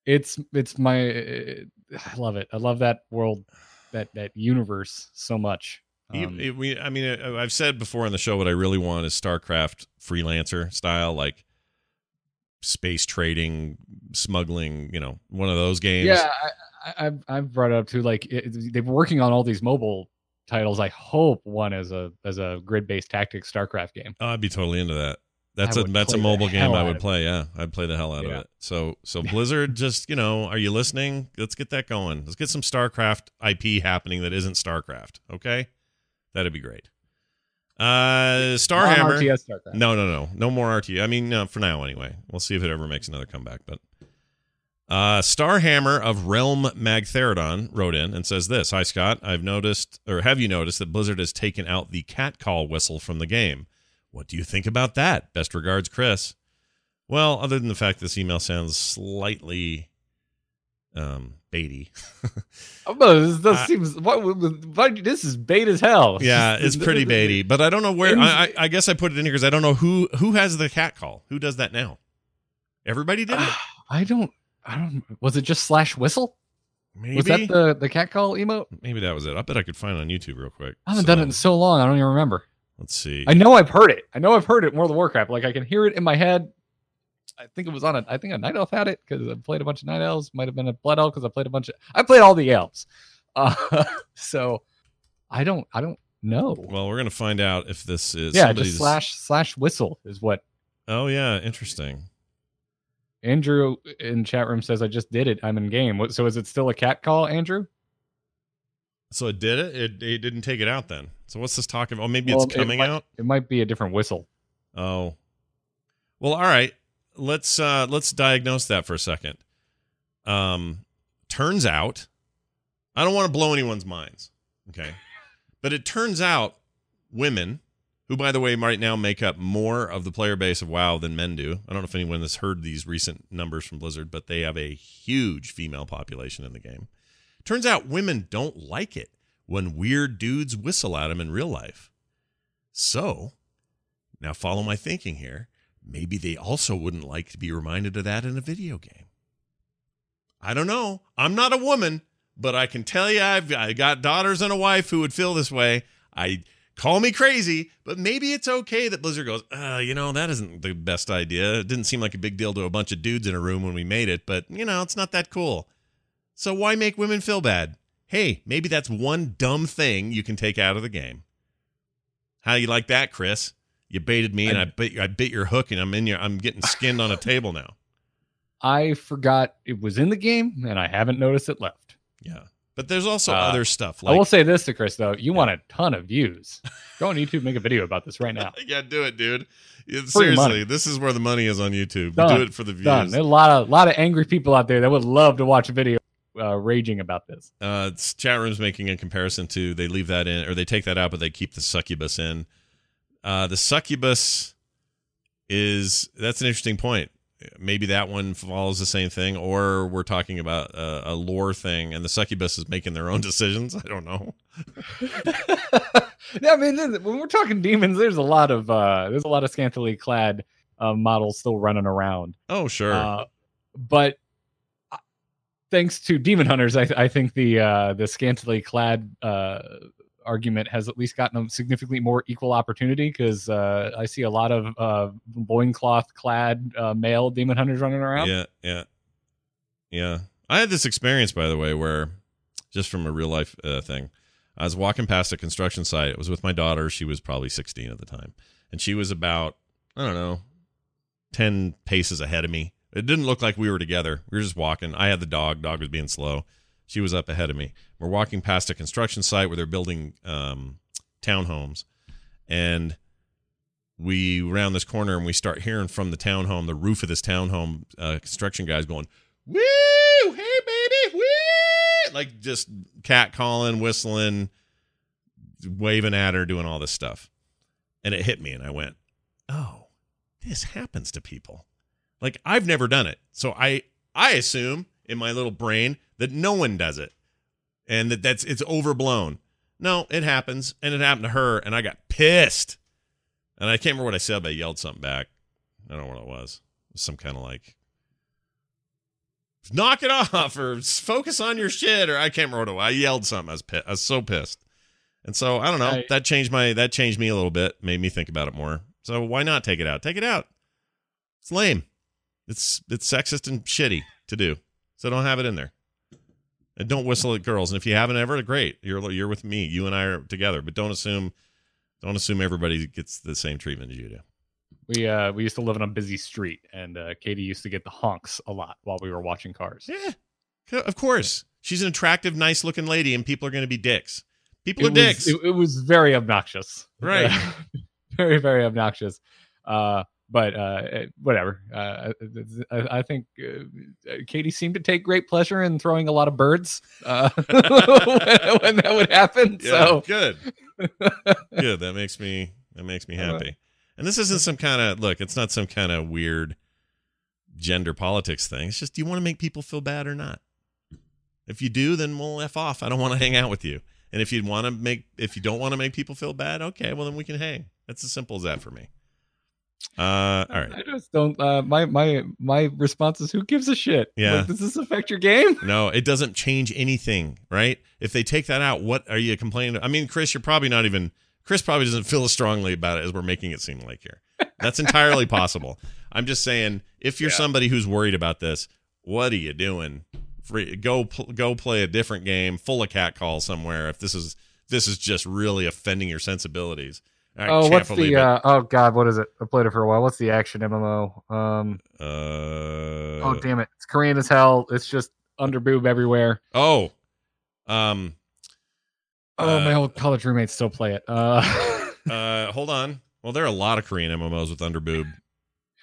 It's it's my eh, I love it. I love that world, that that universe so much. Um, it- we, I mean, uh, I've said before on the show what I really want is StarCraft freelancer style, like space trading, smuggling. You know, one of those games. yeah, I, I, I've I've brought it up too. Like it, they've been working on all these mobile titles. I hope one as a as a grid based tactics StarCraft game. Oh, I'd be totally into that. That's a that's a mobile game I would it. play. Yeah, I'd play the hell out of it. So so Blizzard, just you know, are you listening? Let's get that going. Let's get some StarCraft IP happening that isn't StarCraft. Okay, that'd be great. Uh, Starhammer. RTS StarCraft. No, no, no, no more RT. I mean, uh, for now anyway. We'll see if it ever makes another comeback. But uh, Starhammer of Realm Magtheridon wrote in and says this: Hi Scott, I've noticed, or have you noticed that Blizzard has taken out the cat call whistle from the game? What do you think about that? Best regards, Chris. Well, other than the fact this email sounds slightly um baity. Oh, this, I- seems what, what, this is bait as hell. yeah, it's pretty baity, but I don't know where. I, I, I guess I put it in here because I don't know who who has the cat call. Who does that now? Everybody did it. I don't. I don't. Was it just slash whistle? Maybe Was that the the cat call emote? maybe that was it. I bet I could find it on YouTube real quick. I haven't So, done it in so long. I don't even remember. Let's see. I know I've heard it. I know I've heard it more of Warcraft. Like I can hear it in my head. I think it was on a. I think a night elf had it because I played a bunch of night elves. Might have been a blood elf because I played a bunch of. I played all the elves. Uh, so I don't. I don't know. well, we're gonna find out if this is yeah, somebody's- just slash slash whistle is what Oh yeah, interesting. Andrew in chat room says. I just did it. I'm in game. What- So is it still a cat call, Andrew? So it did it. It, it didn't take it out then. So what's this talking? About? Oh, maybe Well, it's it coming might- out. It might be a different whistle. Oh. Well, all right. Let's uh let's diagnose that for a second. Um turns out I don't want to blow anyone's minds, okay? But it turns out women who, by the way, right now make up more of the player base of WoW than men do. I don't know if anyone has heard these recent numbers from Blizzard, but they have a huge female population in the game. Turns out women don't like it when weird dudes whistle at them in real life. So, now follow my thinking here. Maybe they also wouldn't like to be reminded of that in a video game. I don't know. I'm not a woman, but I can tell you I've I got daughters and a wife who would feel this way. I call me crazy, but maybe it's okay that Blizzard goes, uh, you know, that isn't the best idea. It didn't seem like a big deal to a bunch of dudes in a room when we made it, but you know, it's not that cool. So why make women feel bad? Hey, maybe that's one dumb thing you can take out of the game. How you like that, Chris? You baited me and I, bit I bit your hook and I'm in your I'm getting skinned on a table now. I forgot it was in the game and I haven't noticed it left. Yeah. But there's also Uh, other stuff I will say this to Chris though, you want a ton of views. Go on YouTube, make a video about this right now. Yeah, do it, dude. Yeah, Seriously, money. this is where the money is on YouTube. Done. Do it for the views. Done. There's a lot of lot of angry people out there that would love to watch a video uh, raging about this. uh, chat rooms making a comparison to they leave that in or they take that out, but they keep the succubus in. Uh, the succubus is that's an interesting point. Maybe that one follows the same thing, or we're talking about a, a lore thing, and the succubus is making their own decisions. I don't know. yeah, I mean, when we're talking demons, there's a lot of uh, there's a lot of scantily clad uh, models still running around. Oh, sure. Uh, but uh, thanks to demon hunters, I, I think the uh, the scantily clad uh, argument has at least gotten a significantly more equal opportunity because uh, I see a lot of uh, loincloth clad uh, male demon hunters running around. Yeah, yeah, yeah. I had this experience, by the way, where just from a real life uh, thing, I was walking past a construction site. It was with my daughter. She was probably 16 at the time, and she was about I don't know, 10 paces ahead of me. It didn't look like we were together. We were just walking. I had the dog. Dog was being slow. She was up ahead of me. We're walking past a construction site where they're building um, townhomes, and we round this corner and we start hearing from the townhome, the roof of this townhome, uh, construction guys going, "Woo! Hey, baby! Woo!" Like just cat calling, whistling, waving at her, doing all this stuff, and it hit me, and I went, "Oh, this happens to people." Like I've never done it, so I I assume in my little brain that no one does it, and that that's it's overblown. No, it happens, and it happened to her, and I got pissed. And I can't remember what I said, but I yelled something back. I don't know what it was. It was some kind of like, knock it off or focus on your shit, or I can't remember what it was. I yelled something. I was, pissed. I was so pissed. And so I don't know. I- that changed my that changed me a little bit, made me think about it more. So why not take it out? Take it out. It's lame. It's it's sexist and shitty to do. So don't have it in there. And don't whistle at girls. And if you haven't ever, great. You're you're with me. You and I are together. But don't assume don't assume everybody gets the same treatment as you do. We uh we used to live on a busy street, and uh, Katie used to get the honks a lot while we were watching cars. Yeah, of course. She's an attractive, nice looking lady, and people are going to be dicks. People it are was, dicks. It, it was very obnoxious, Right. very very obnoxious. Uh, but uh, eh, whatever. Uh, I, I think uh, Katie seemed to take great pleasure in throwing a lot of birds uh, when, when that would happen. yeah, So good, good. That makes me that makes me right. happy. And this isn't some kind of look. It's not some kind of weird gender politics thing. It's just do you want to make people feel bad or not? If you do, then we'll f off. I don't want to hang out with you. And if you want to make, if you don't want to make people feel bad, okay, well then we can hang. That's as simple as that for me. Uh, all right. I just don't. Uh, my my my response is, who gives a shit? Yeah. Like, does this affect your game? No, it doesn't change anything, right? If they take that out, what are you complaining? I mean, Chris, you're probably not even. Chris probably doesn't feel as strongly about it as we're making it seem like here. That's entirely possible. I'm just saying, if you're Yeah. somebody who's worried about this, what are you doing? Free, go go play a different game, full of cat calls somewhere. If this is this is just really offending your sensibilities. I Oh, what's the? Uh, oh God, what is it? I played it for a while. What's the action MMO? Um. Uh, oh damn it! It's Korean as hell. It's just underboob everywhere. oh, um, Oh, my Uh, old college roommates still play it. Uh. uh, hold on. Well, there are a lot of Korean MMOs with underboob.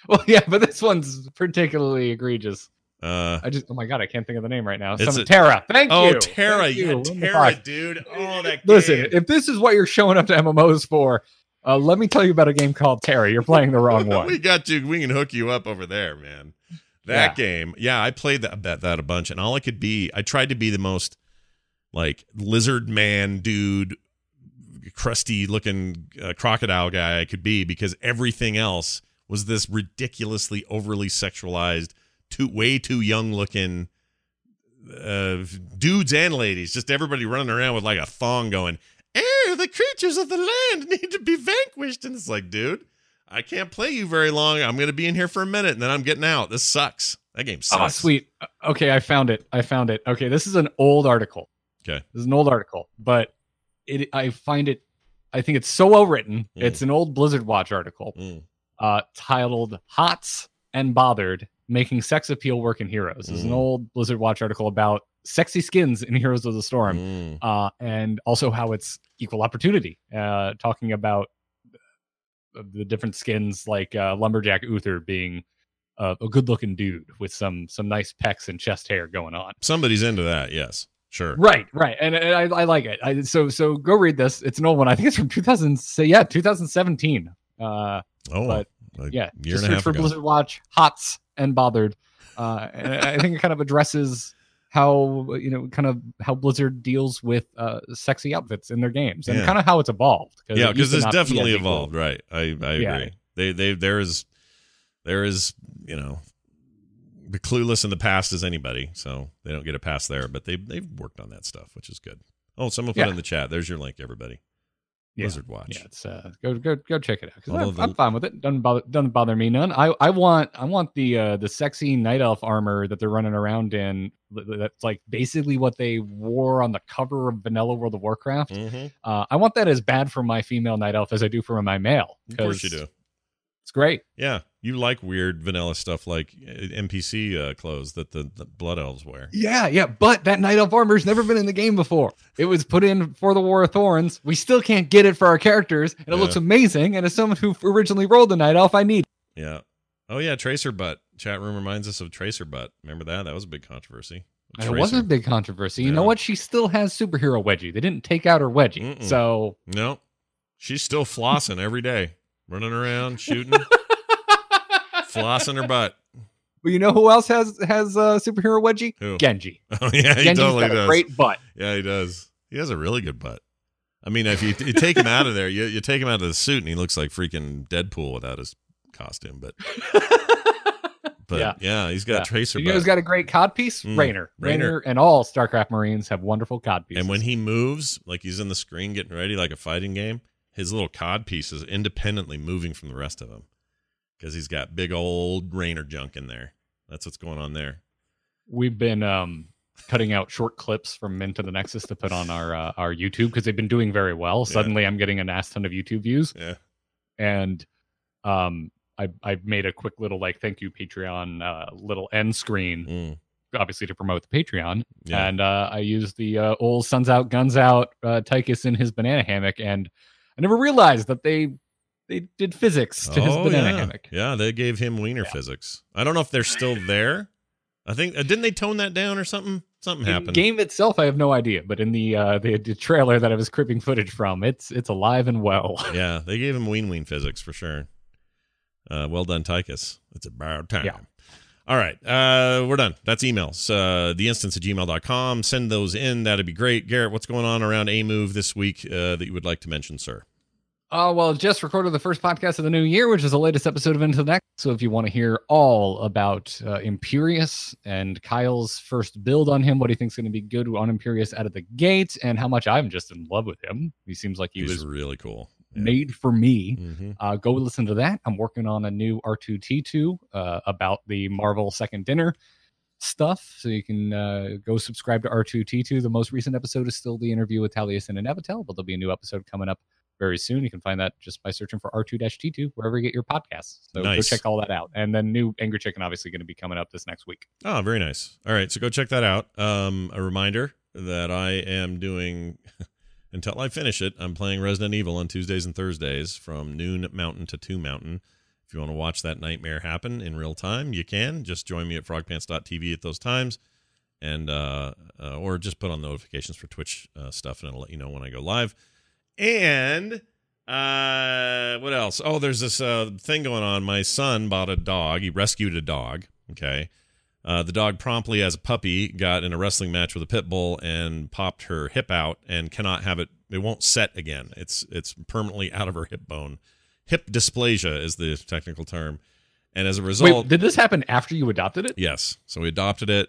well, yeah, but this one's particularly egregious. Uh, I just. Oh my God, I can't think of the name right now. Some a- TERA. Thank oh, you. TERA, Thank you. The TERA, dude. Oh, that Listen, game. if this is what you're showing up to MMOs for, Uh, let me tell you about a game called Terry. You're playing the wrong one. we got you. We can hook you up over there, man. That game, yeah, I played that that, that a bunch, and all I could be, I tried to be the most like lizard man dude, crusty looking uh, crocodile guy I could be because everything else was this ridiculously overly sexualized, too way too young looking uh, dudes and ladies, just everybody running around with like a thong going, "Oh, the creatures of the land need to be vanquished," and it's like, dude. I can't play you very long. I'm going to be in here for a minute and then I'm getting out. This sucks. That game sucks. Oh, sweet. Okay, I found it. I found it. Okay, this is an old article. Okay. This is an old article, but it I find it I think it's so well written. Mm. It's an old Blizzard Watch article Mm. uh titled Hots and Bothered Making Sex Appeal Work in Heroes. This is an Mm. old Blizzard Watch article about sexy skins in Heroes of the Storm. Mm. uh, and also how it's equal opportunity. Uh, talking about the different skins, like uh, Lumberjack Uther being a good-looking dude with some some nice pecs and chest hair going on. Somebody's into that. Yes. Sure. Right, right, and, and I, I like it. I, so so go read this. It's an old one. I think it's from 2000. Say yeah, 2017. Uh, Oh, But, yeah, year just and a search half for ago. Blizzard Watch Hots and Bothered. Uh, and I think it kind of addresses how you know kind of how Blizzard deals with uh, sexy outfits in their games and Yeah. kind of how it's evolved. Yeah, because to it's be definitely as evolved. Right. I I Yeah. agree. They they there is there is you know the clueless in the past as anybody, so they don't get a pass there. But they they've worked on that stuff, which is good. Oh, someone put Yeah. in the chat. There's your link, everybody. Yeah. Blizzard Watch. Yeah, it's uh, go go go check it out. I'm, the- I'm fine with it. Doesn't bother doesn't bother me none. I I want I want the uh the sexy night elf armor that they're running around in. That's like basically what they wore on the cover of Vanilla World of Warcraft. Mhm. Uh, I want that as bad for my female night elf as I do for my male. Of course you do. It's great. Yeah, you like weird vanilla stuff like uh, NPC uh, clothes that the, the blood elves wear. Yeah, yeah, but that Night Elf armor's never been in the game before. It was put in for the War of Thorns. We still can't get it for our characters, and it Yeah. looks amazing. And as someone who originally rolled the Night Elf, I need. Yeah. Oh yeah, Tracer Butt. Chat room reminds us of Tracer Butt. Remember that? That was a big controversy. It wasn't a big controversy. You know what? She still has superhero wedgie. They didn't take out her wedgie, Mm-mm. so No, she's still flossing every day, running around, shooting, flossing her butt. But you know who else has has uh, superhero wedgie? Who? Genji. Oh yeah, he Genji's totally got a does. great butt. Yeah, he does. He has a really good butt. I mean, if you, you take him out of there, you, you take him out of the suit, and he looks like freaking Deadpool without his costume. But but yeah, Yeah. he's got Yeah. Tracer You know who's got a great cod piece? Mm, Raynor. Raynor. Raynor. and all StarCraft Marines have wonderful cod pieces. and when he moves, like he's in the screen getting ready, like a fighting game, his little cod piece is independently moving from the rest of him because he's got big old Raynor junk in there. That's what's going on there. we've been um cutting out short clips from Into the Nexus to put on our uh, our YouTube because they've been doing very well. Yeah. Suddenly, I'm getting a ass ton of YouTube views, Yeah. and um, I I made a quick little like thank you Patreon uh, little end screen, Mm. obviously to promote the Patreon, Yeah. and uh, I used the uh, old Suns Out Guns Out uh, Tychus in his banana hammock, and I never realized that they they did physics to his Oh, banana yeah. hammock. Yeah, they gave him wiener Yeah. physics. I don't know if they're still there. I think uh, didn't they tone that down or something? Something In happened. game itself, I have no idea, but in the uh, the, the trailer that I was cripping footage from, it's it's alive and well. yeah, they gave him ween ween physics for sure. Uh, well done, Tychus. It's about time. Yeah. All right. Uh, we're done. That's emails. Uh, the instance at gmail.com. Send those in. That'd be great. Garrett, what's going on around A Move this week uh, that you would like to mention, sir? Oh well, just recorded the first podcast of the new year, which is the latest episode of Into the Nexus. So if you want to hear all about uh, Imperius and Kyle's first build on him, what he thinks going to be good on Imperius out of the gate, and how much I'm just in love with him. He seems like he He's was really cool. Yeah. made for me. hmm Uh, go listen to that. I'm working on a new R2T2 uh, about the Marvel Second Dinner stuff. So you can uh, go subscribe to R2T2. The most recent episode is still the interview with Taliesin and Evitel, but there'll be a new episode coming up very soon. You can find that just by searching for R2-T2 wherever you get your podcasts. So Nice. go check all that out. And then new Angry Chicken obviously going to be coming up this next week. Oh, very nice. All right, so go check that out. Um, a reminder that I am doing until I finish it. I'm playing Resident Evil on Tuesdays and Thursdays from noon Mountain to two Mountain. If you want to watch that nightmare happen in real time, you can. Just join me at frogpants.tv at those times, and uh, uh, or just put on notifications for Twitch uh, stuff, and it'll let you know when I go live. And Uh, what else? Oh, there's this uh, thing going on. My son bought a dog. He rescued a dog. Okay. Uh, the dog promptly, as a puppy, got in a wrestling match with a pit bull and popped her hip out and cannot have it. It won't set again. It's it's permanently out of her hip bone. Hip dysplasia is the technical term. And as a result, Wait, did this happen after you adopted it? Yes. So we adopted it.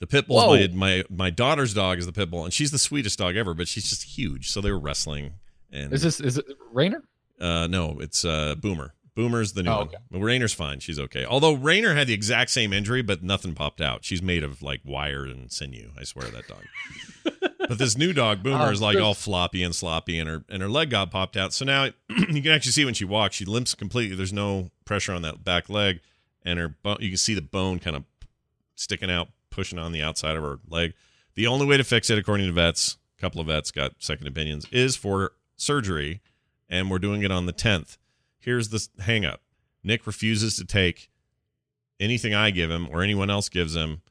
The pit bull, my, my my daughter's dog is the pit bull, and she's the sweetest dog ever, but she's just huge. So they were wrestling, and Is this is it Rainer? uh, no, it's uh, Boomer. Boomer's the new Oh, one. okay. Well, Rainer's fine; she's okay. Although Rainer had the exact same injury, but nothing popped out. She's made of like wire and sinew. I swear that dog. but this new dog, Boomer, Oh, is like all floppy and sloppy, and her and her leg got popped out. So now you can actually see when she walks, she limps completely. There's no pressure on that back leg, and her bone. You can see the bone kind of sticking out, pushing on the outside of her leg. The only way to fix it, according to vets, a couple of vets got second opinions, is for surgery, and we're doing it on the 10th. Here's the hang up Nick refuses to take anything I give him or anyone else gives him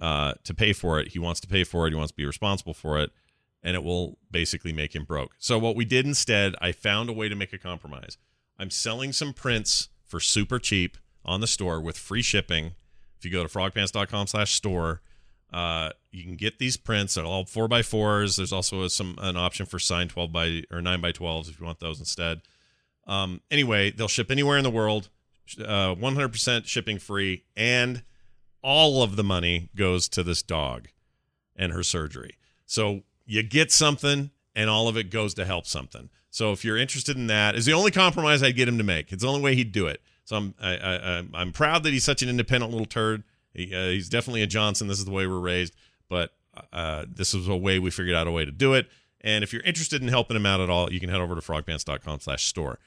uh, to pay for it. He wants to pay for it, he wants to be responsible for it, and it will basically make him broke. So, what we did instead, I found a way to make a compromise. I'm selling some prints for super cheap on the store with free shipping. If you go to frogpants.com slash store, uh, you can get these prints. They're all four by fours. There's also some an option for signed 12 by or nine by 12s if you want those instead. Um, anyway, they'll ship anywhere in the world, uh, 100% shipping free, and all of the money goes to this dog and her surgery. So you get something, and all of it goes to help something. So if you're interested in that, is the only compromise I'd get him to make. It's the only way he'd do it. So I'm I, I, I'm- proud that he's such an independent little turd. He, uh, he's definitely a Johnson. This is the way we're raised, but uh, this is a way we figured out a way to do it. And if you're interested in helping him out at all, you can head over to frogpants.com/store.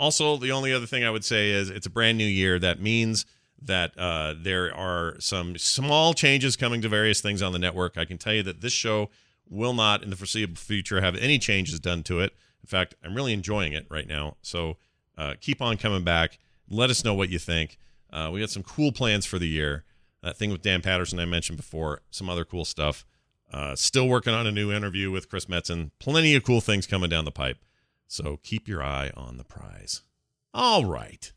Also, the only other thing I would say is it's a brand new year. That means that uh, there are some small changes coming to various things on the network. I can tell you that this show will not, in the foreseeable future, have any changes done to it. In fact, I'm really enjoying it right now. So uh, keep on coming back. Let us know what you think. Uh, we got some cool plans for the year. That thing with Dan Patterson I mentioned before, some other cool stuff. Uh, still working on a new interview with Chris Metzen. Plenty of cool things coming down the pipe. So keep your eye on the prize. All right.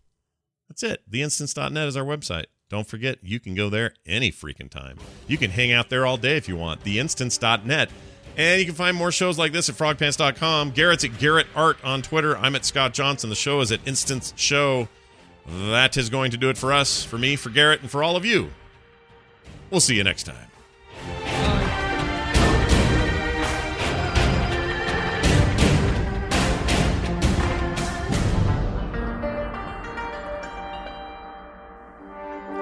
That's it. Theinstance.net is our website. Don't forget, you can go there any freaking time. You can hang out there all day if you want. Theinstance.net. And you can find more shows like this at frogpants.com. Garrett's at Garrett Art on Twitter. I'm at Scott Johnson. The show is at Instance Show. That is going to do it for us, for me, for Garrett, and for all of you. We'll see you next time.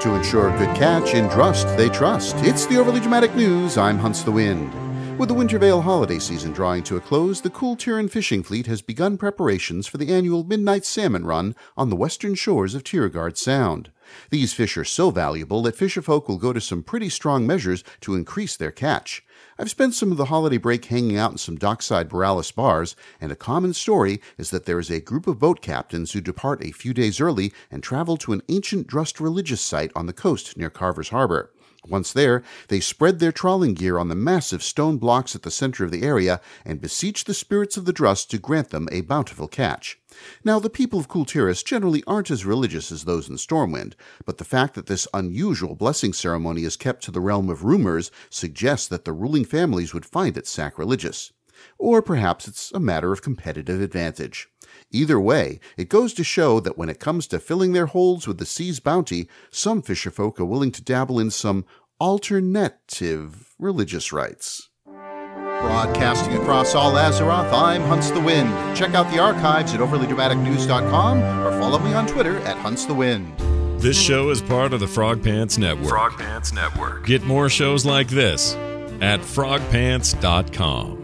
To ensure a good catch in trust they trust. It's the Overly Dramatic News. I'm Hunts the Wind. With the Winter Veil holiday season drawing to a close, the Kul Tiran fishing fleet has begun preparations for the annual Midnight Salmon Run on the western shores of Tiragarde Sound. These fish are so valuable that fisherfolk will go to some pretty strong measures to increase their catch. I've spent some of the holiday break hanging out in some dockside Boralus bars, and a common story is that there is a group of boat captains who depart a few days early and travel to an ancient Drust religious site on the coast near Carver's Harbor. Once there, they spread their trawling gear on the massive stone blocks at the center of the area and beseech the spirits of the Drust to grant them a bountiful catch. Now, the people of Kul Tiras generally aren't as religious as those in Stormwind, but the fact that this unusual blessing ceremony is kept to the realm of rumors suggests that the ruling families would find it sacrilegious. Or perhaps it's a matter of competitive advantage. Either way, it goes to show that when it comes to filling their holds with the sea's bounty, some fisherfolk are willing to dabble in some alternative religious rites. Broadcasting across all Azeroth, I'm Hunts the Wind. Check out the archives at overlydramaticnews.com or follow me on Twitter at Hunts the Wind. This show is part of the Frog Pants Network. Frog Pants Network. Get more shows like this at frogpants.com.